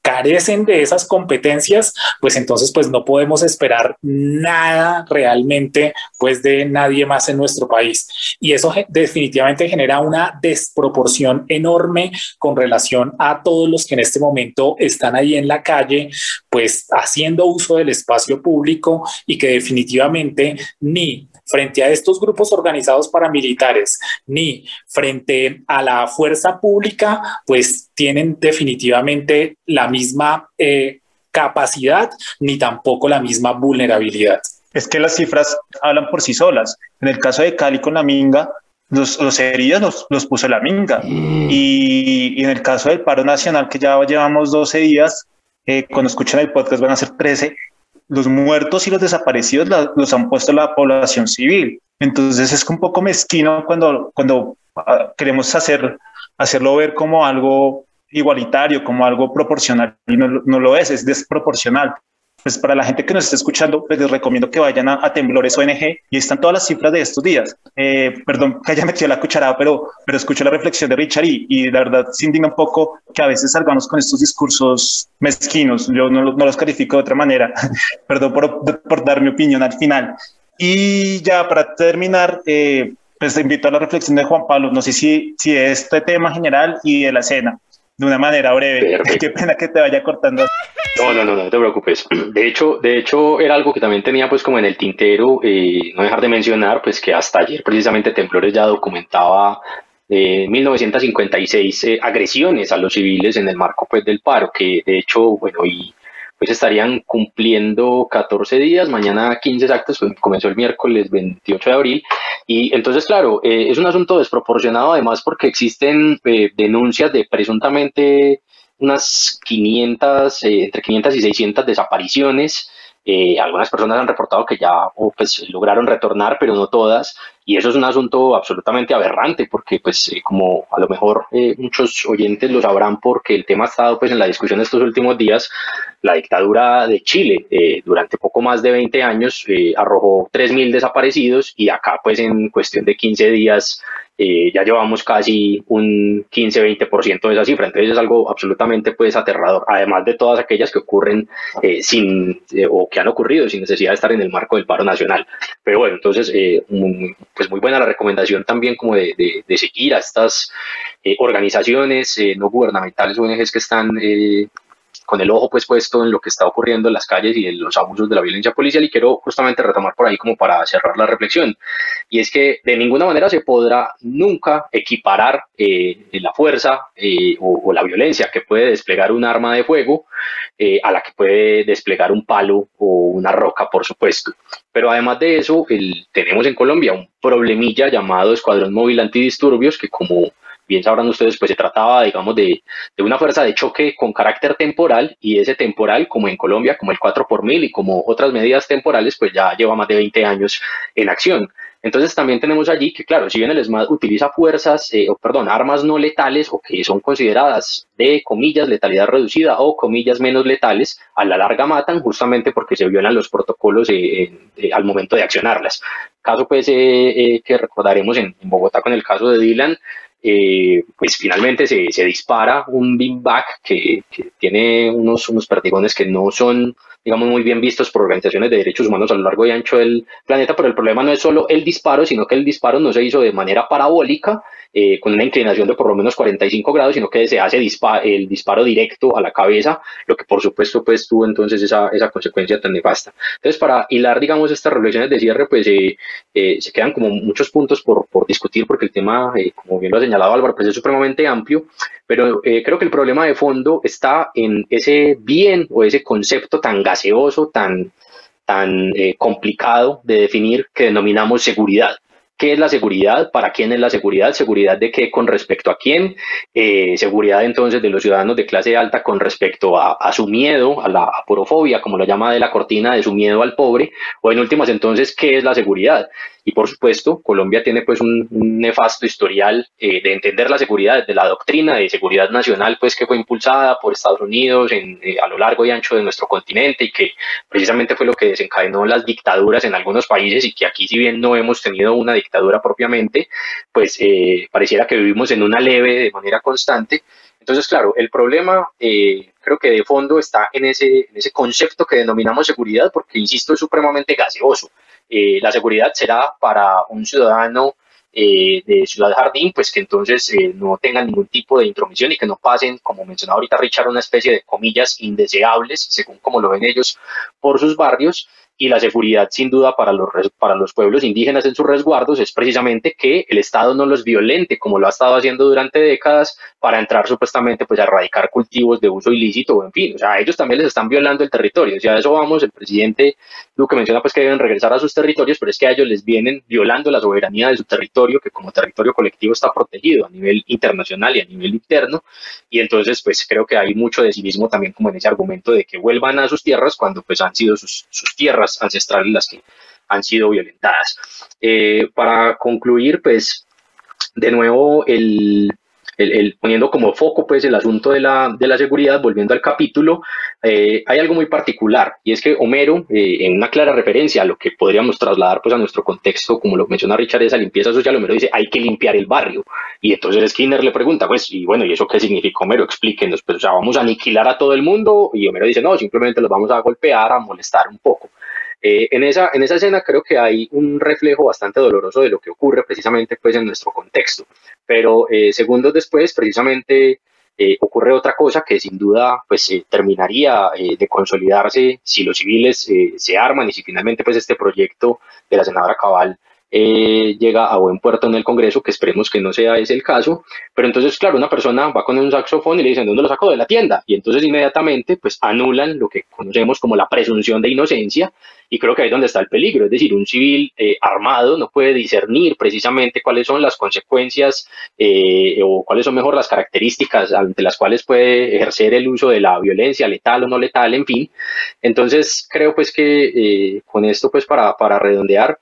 [SPEAKER 9] carecen de esas competencias, pues entonces pues no podemos esperar nada realmente pues de nadie más en nuestro país. Y eso definitivamente genera una desproporción enorme con relación a todos los que en este momento están ahí en la calle, pues haciendo uso del espacio público y que definitivamente ni frente a estos grupos organizados paramilitares ni frente a la fuerza pública, pues tienen definitivamente la misma eh, capacidad ni tampoco la misma vulnerabilidad.
[SPEAKER 3] Es que las cifras hablan por sí solas. En el caso de Cali con la Minga, los, los heridos los, puso la Minga. Mm. Y, y, en el caso del paro nacional, que ya llevamos 12 días, eh, cuando escuchan el podcast van a ser 13, los muertos y los desaparecidos los han puesto la población civil. Entonces es un poco mezquino cuando, cuando ah, queremos hacer, hacerlo ver como algo igualitario, como algo proporcional, y no, no lo es, es desproporcional pues para la gente que nos está escuchando, pues les recomiendo que vayan a, Temblores ONG y están todas las cifras de estos días. Eh, perdón que haya (laughs) metido la cucharada, pero, pero escucho la reflexión de Richard y, y la verdad se indigna un poco que a veces salgamos con estos discursos mezquinos. Yo no, no los califico de otra manera. (laughs) perdón por, por, dar mi opinión al final. Y ya para terminar, eh, pues invito a la reflexión de Juan Pablo. No sé si, si este tema general y de la cena de una manera breve. Qué pena que te vaya cortando.
[SPEAKER 10] No, no, no, no te preocupes. De hecho, de hecho era algo que también tenía pues como en el tintero, eh, no dejar de mencionar pues que hasta ayer precisamente Temblores ya documentaba eh, 1956 eh, agresiones a los civiles en el marco pues del paro, que de hecho, bueno, y pues estarían cumpliendo 14 días, mañana 15 exactos, pues comenzó el miércoles 28 de abril, y entonces, claro, eh, es un asunto desproporcionado además porque existen eh, denuncias de presuntamente unas 500, eh, entre 500 y 600 desapariciones, algunas personas han reportado que ya pues, lograron retornar, pero no todas. Y eso es un asunto absolutamente aberrante, porque pues como a lo mejor muchos oyentes lo sabrán porque el tema ha estado pues en la discusión estos últimos días, la dictadura de Chile eh, durante poco más de 20 años eh, arrojó 3.000 desaparecidos y acá pues en cuestión de 15 días eh, ya llevamos casi un 15-20% de esa cifra, entonces es algo absolutamente pues aterrador, además de todas aquellas que ocurren sin o que han ocurrido sin necesidad de estar en el marco del paro nacional. Pero bueno, entonces pues muy buena la recomendación también como de seguir a estas organizaciones no gubernamentales, ONGs que están con el ojo pues puesto en lo que está ocurriendo en las calles y en los abusos de la violencia policial y quiero justamente retomar por ahí como para cerrar la reflexión. Y es que de ninguna manera se podrá nunca equiparar eh, la fuerza eh, o, la violencia que puede desplegar un arma de fuego eh, a la que puede desplegar un palo o una roca por supuesto. Pero además de eso el, tenemos en Colombia un problemilla llamado Escuadrón Móvil Antidisturbios que como bien sabrán ustedes, pues se trataba, digamos, de, de, una fuerza de choque con carácter temporal y ese temporal, como en Colombia, como el 4 por mil y como otras medidas temporales, pues ya lleva más de 20 años en acción. Entonces también tenemos allí que, claro, si bien el SMAD utiliza fuerzas, eh, o perdón, armas no letales o que son consideradas de comillas letalidad reducida o comillas menos letales, a la larga matan justamente porque se violan los protocolos eh, eh, al momento de accionarlas. Caso pues que recordaremos en, en, Bogotá con el caso de Dylan, eh, pues finalmente se, se, dispara un beanbag que, que tiene unos, unos perdigones que no son digamos, muy bien vistos por organizaciones de derechos humanos a lo largo y ancho del planeta, pero el problema no es solo el disparo, sino que el disparo no se hizo de manera parabólica, eh, con una inclinación de por lo menos 45 grados, sino que se hace el disparo directo a la cabeza, lo que por supuesto pues tuvo entonces esa, esa consecuencia tan nefasta. Entonces para hilar digamos estas reflexiones de cierre pues eh, eh, se quedan como muchos puntos por, por discutir porque el tema, como bien lo ha señalado Álvaro, pues es supremamente amplio, pero creo que el problema de fondo está en ese bien o ese concepto tan gaseoso, tan, tan complicado de definir que denominamos seguridad. ¿Qué es la seguridad? ¿Para quién es la seguridad? ¿Seguridad de qué con respecto a quién? Eh, seguridad entonces de los ciudadanos de clase alta con respecto a, su miedo, a la aporofobia, como lo llama de la cortina, de su miedo al pobre. O en últimas entonces, ¿qué es la seguridad? Y por supuesto, Colombia tiene pues un, nefasto historial eh, de entender la seguridad desde la doctrina de seguridad nacional pues que fue impulsada por Estados Unidos en, eh, a lo largo y ancho de nuestro continente y que precisamente fue lo que desencadenó las dictaduras en algunos países y que aquí si bien no hemos tenido una dictadura propiamente, pues eh, pareciera que vivimos en una leve de manera constante. Entonces, claro, el problema creo que de fondo está en ese, en ese concepto que denominamos seguridad, porque, insisto, es supremamente gaseoso. Eh, la seguridad será para un ciudadano eh, de Ciudad Jardín, pues que entonces eh, no tengan ningún tipo de intromisión y que no pasen, como mencionaba ahorita Richard, una especie de comillas indeseables, según como lo ven ellos, por sus barrios y la seguridad sin duda para los, para los pueblos indígenas en sus resguardos es precisamente que el Estado no los violente como lo ha estado haciendo durante décadas para entrar supuestamente pues a erradicar cultivos de uso ilícito o en fin, o sea, ellos también les están violando el territorio, o sea, a eso vamos, el presidente Duque menciona pues que deben regresar a sus territorios, pero es que a ellos les vienen violando la soberanía de su territorio que como territorio colectivo está protegido a nivel internacional y a nivel interno y entonces pues creo que hay mucho de civismo también como en ese argumento de que vuelvan a sus tierras cuando pues han sido sus, sus tierras ancestrales las que han sido violentadas. Eh, para concluir, pues, de nuevo, el, el, poniendo como foco pues el asunto de la, de la seguridad, volviendo al capítulo, eh, hay algo muy particular y es que Homero, eh, en una clara referencia a lo que podríamos trasladar pues a nuestro contexto, como lo menciona Richard, esa limpieza social, Homero dice hay que limpiar el barrio y entonces Skinner le pregunta pues y bueno, ¿y eso qué significa Homero? Explíquenos, pues o sea, vamos a aniquilar a todo el mundo y Homero dice no, simplemente los vamos a golpear, a molestar un poco. Eh, en, esa, en esa escena creo que hay un reflejo bastante doloroso de lo que ocurre precisamente pues en nuestro contexto, pero eh, segundos después precisamente eh, ocurre otra cosa que sin duda pues terminaría de consolidarse si los civiles se arman y si finalmente pues este proyecto de la senadora Cabal eh, llega a buen puerto en el Congreso, que esperemos que no sea ese el caso, pero entonces, claro, una persona va con un saxofón y le dicen, ¿dónde lo sacó? De la tienda, y entonces inmediatamente, pues anulan lo que conocemos como la presunción de inocencia, y creo que ahí es donde está el peligro, es decir, un civil eh, armado no puede discernir precisamente cuáles son las consecuencias eh, o cuáles son mejor las características ante las cuales puede ejercer el uso de la violencia letal o no letal, en fin. Entonces, creo pues que con esto, pues para, para redondear,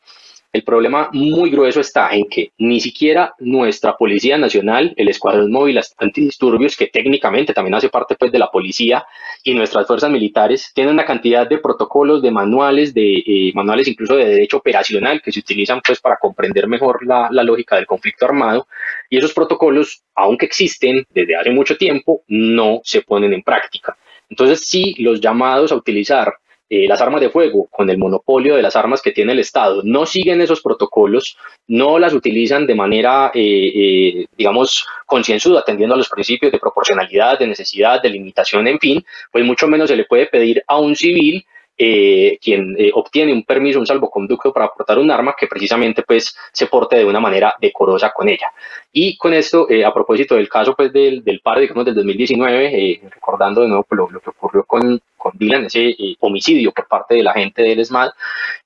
[SPEAKER 10] el problema muy grueso está en que ni siquiera nuestra Policía Nacional, el Escuadrón Móvil Antidisturbios, que técnicamente también hace parte pues, de la policía, y nuestras fuerzas militares tienen una cantidad de protocolos, de manuales, de eh, manuales incluso de derecho operacional que se utilizan pues, para comprender mejor la, la lógica del conflicto armado. Y esos protocolos, aunque existen desde hace mucho tiempo, no se ponen en práctica. Entonces, sí, los llamados a utilizar eh, las armas de fuego, con el monopolio de las armas que tiene el Estado, no siguen esos protocolos, no las utilizan de manera, eh, eh, digamos, concienzuda, atendiendo a los principios de proporcionalidad, de necesidad, de limitación, en fin, pues mucho menos se le puede pedir a un civil eh, quien eh, obtiene un permiso, un salvoconducto para portar un arma que precisamente pues se porte de una manera decorosa con ella. Y con esto, eh, a propósito del caso pues del, del paro, digamos, del 2019, recordando de nuevo pues, lo, que ocurrió con, con Dylan, ese homicidio por parte de la gente del ESMAD,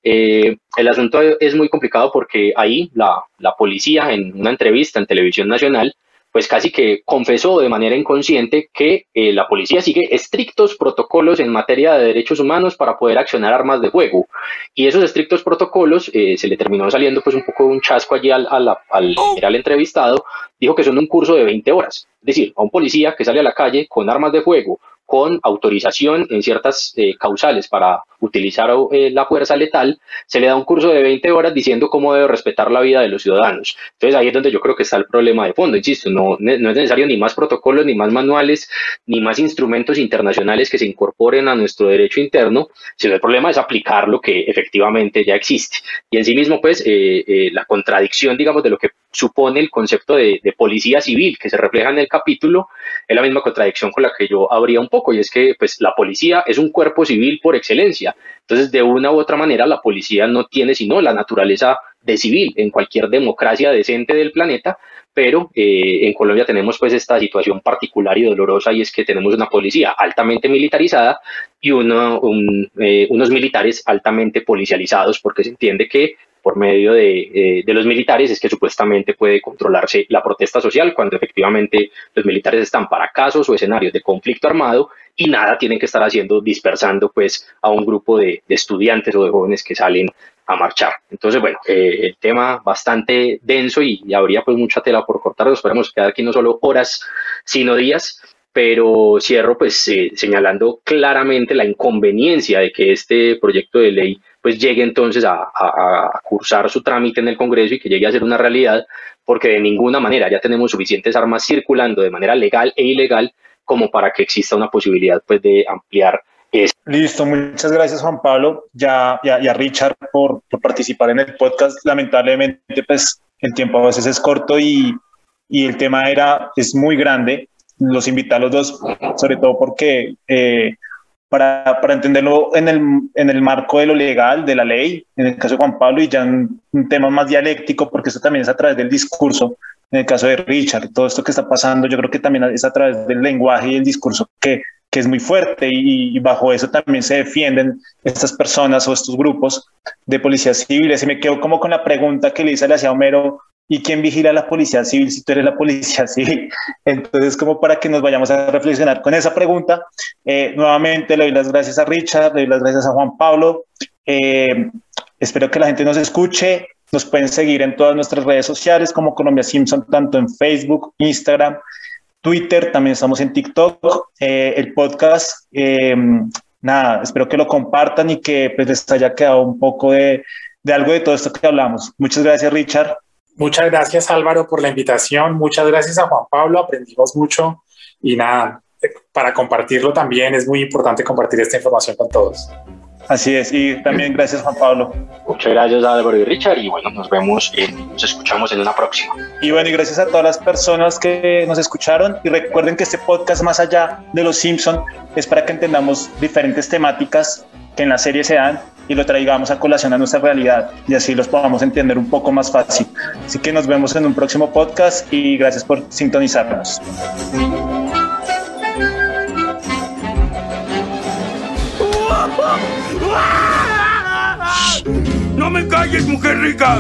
[SPEAKER 10] el asunto es muy complicado porque ahí la, la policía en una entrevista en televisión nacional pues casi que confesó de manera inconsciente que eh, la policía sigue estrictos protocolos en materia de derechos humanos para poder accionar armas de fuego. Y esos estrictos protocolos eh, se le terminó saliendo pues un poco un chasco allí al, al, al, entrevistado, dijo que son un curso de 20 horas. Es decir, a un policía que sale a la calle con armas de fuego, con autorización en ciertas eh, causales para utilizar eh, la fuerza letal, se le da un curso de 20 horas diciendo cómo debe respetar la vida de los ciudadanos. Entonces ahí es donde yo creo que está el problema de fondo. Insisto, no, no es necesario ni más protocolos, ni más manuales, ni más instrumentos internacionales que se incorporen a nuestro derecho interno, sino el problema es aplicar lo que efectivamente ya existe. Y en sí mismo, pues, eh, la contradicción, digamos, de lo que supone el concepto de, de, policía civil que se refleja en el capítulo, es la misma contradicción con la que yo abría un poco, y es que pues, la policía es un cuerpo civil por excelencia. Entonces, de una u otra manera, la policía no tiene sino la naturaleza de civil en cualquier democracia decente del planeta, pero eh, en Colombia tenemos pues esta situación particular y dolorosa y es que tenemos una policía altamente militarizada y eh, unos militares altamente policializados porque se entiende que por medio eh, de, los militares es que supuestamente puede controlarse la protesta social cuando efectivamente los militares están para casos o escenarios de conflicto armado y nada tienen que estar haciendo dispersando pues a un grupo de, estudiantes o de jóvenes que salen a marchar. Entonces, bueno, eh, el tema bastante denso y, habría pues mucha tela por cortar. Nos podemos quedar aquí no solo horas, sino días pero cierro pues eh, señalando claramente la inconveniencia de que este proyecto de ley pues llegue entonces a, cursar su trámite en el Congreso y que llegue a ser una realidad, porque de ninguna manera ya tenemos suficientes armas circulando de manera legal e ilegal como para que exista una posibilidad pues de ampliar eso.
[SPEAKER 3] Listo, muchas gracias Juan Pablo ya, y a Richard por, por, participar en el podcast. Lamentablemente pues el tiempo a veces es corto y, y el tema era, es muy grande. Los invité a los dos, sobre todo porque eh, para, para entenderlo en el, en el, marco de lo legal, de la ley, en el caso de Juan Pablo, y ya un, tema más dialéctico, porque eso también es a través del discurso, en el caso de Richard, todo esto que está pasando, yo creo que también es a través del lenguaje y el discurso que, que es muy fuerte y, y, bajo eso también se defienden estas personas o estos grupos de policías civiles. Y me quedo como con la pregunta que le hice a Homero ¿Y quién vigila la policía civil si tú eres la policía (laughs) civil? Entonces, como para que nos vayamos a reflexionar con esa pregunta, eh, nuevamente le doy las gracias a Richard, le doy las gracias a Juan Pablo. Eh, espero que la gente nos escuche Nos pueden seguir en todas nuestras redes sociales como Colombia Simpson, tanto en Facebook, Instagram, Twitter, también estamos en TikTok. Eh, el podcast, nada, espero que lo compartan y que pues, les haya quedado un poco de, de algo de todo esto que hablamos. Muchas gracias, Richard.
[SPEAKER 9] Muchas gracias, Álvaro, por la invitación. Muchas gracias a Juan Pablo. Aprendimos mucho y nada, para compartirlo también es muy importante compartir esta información con todos.
[SPEAKER 3] Así es, y también gracias Juan Pablo.
[SPEAKER 10] Muchas gracias Álvaro y Richard y bueno, nos vemos, nos escuchamos en una próxima.
[SPEAKER 3] Y bueno, y gracias a todas las personas que nos escucharon y recuerden que este podcast más allá de los Simpson es para que entendamos diferentes temáticas que en la serie se dan y lo traigamos a colación a nuestra realidad y así los podamos entender un poco más fácil. Así que nos vemos en un próximo podcast y gracias por sintonizarnos.
[SPEAKER 4] ¡No me calles, mujer rica!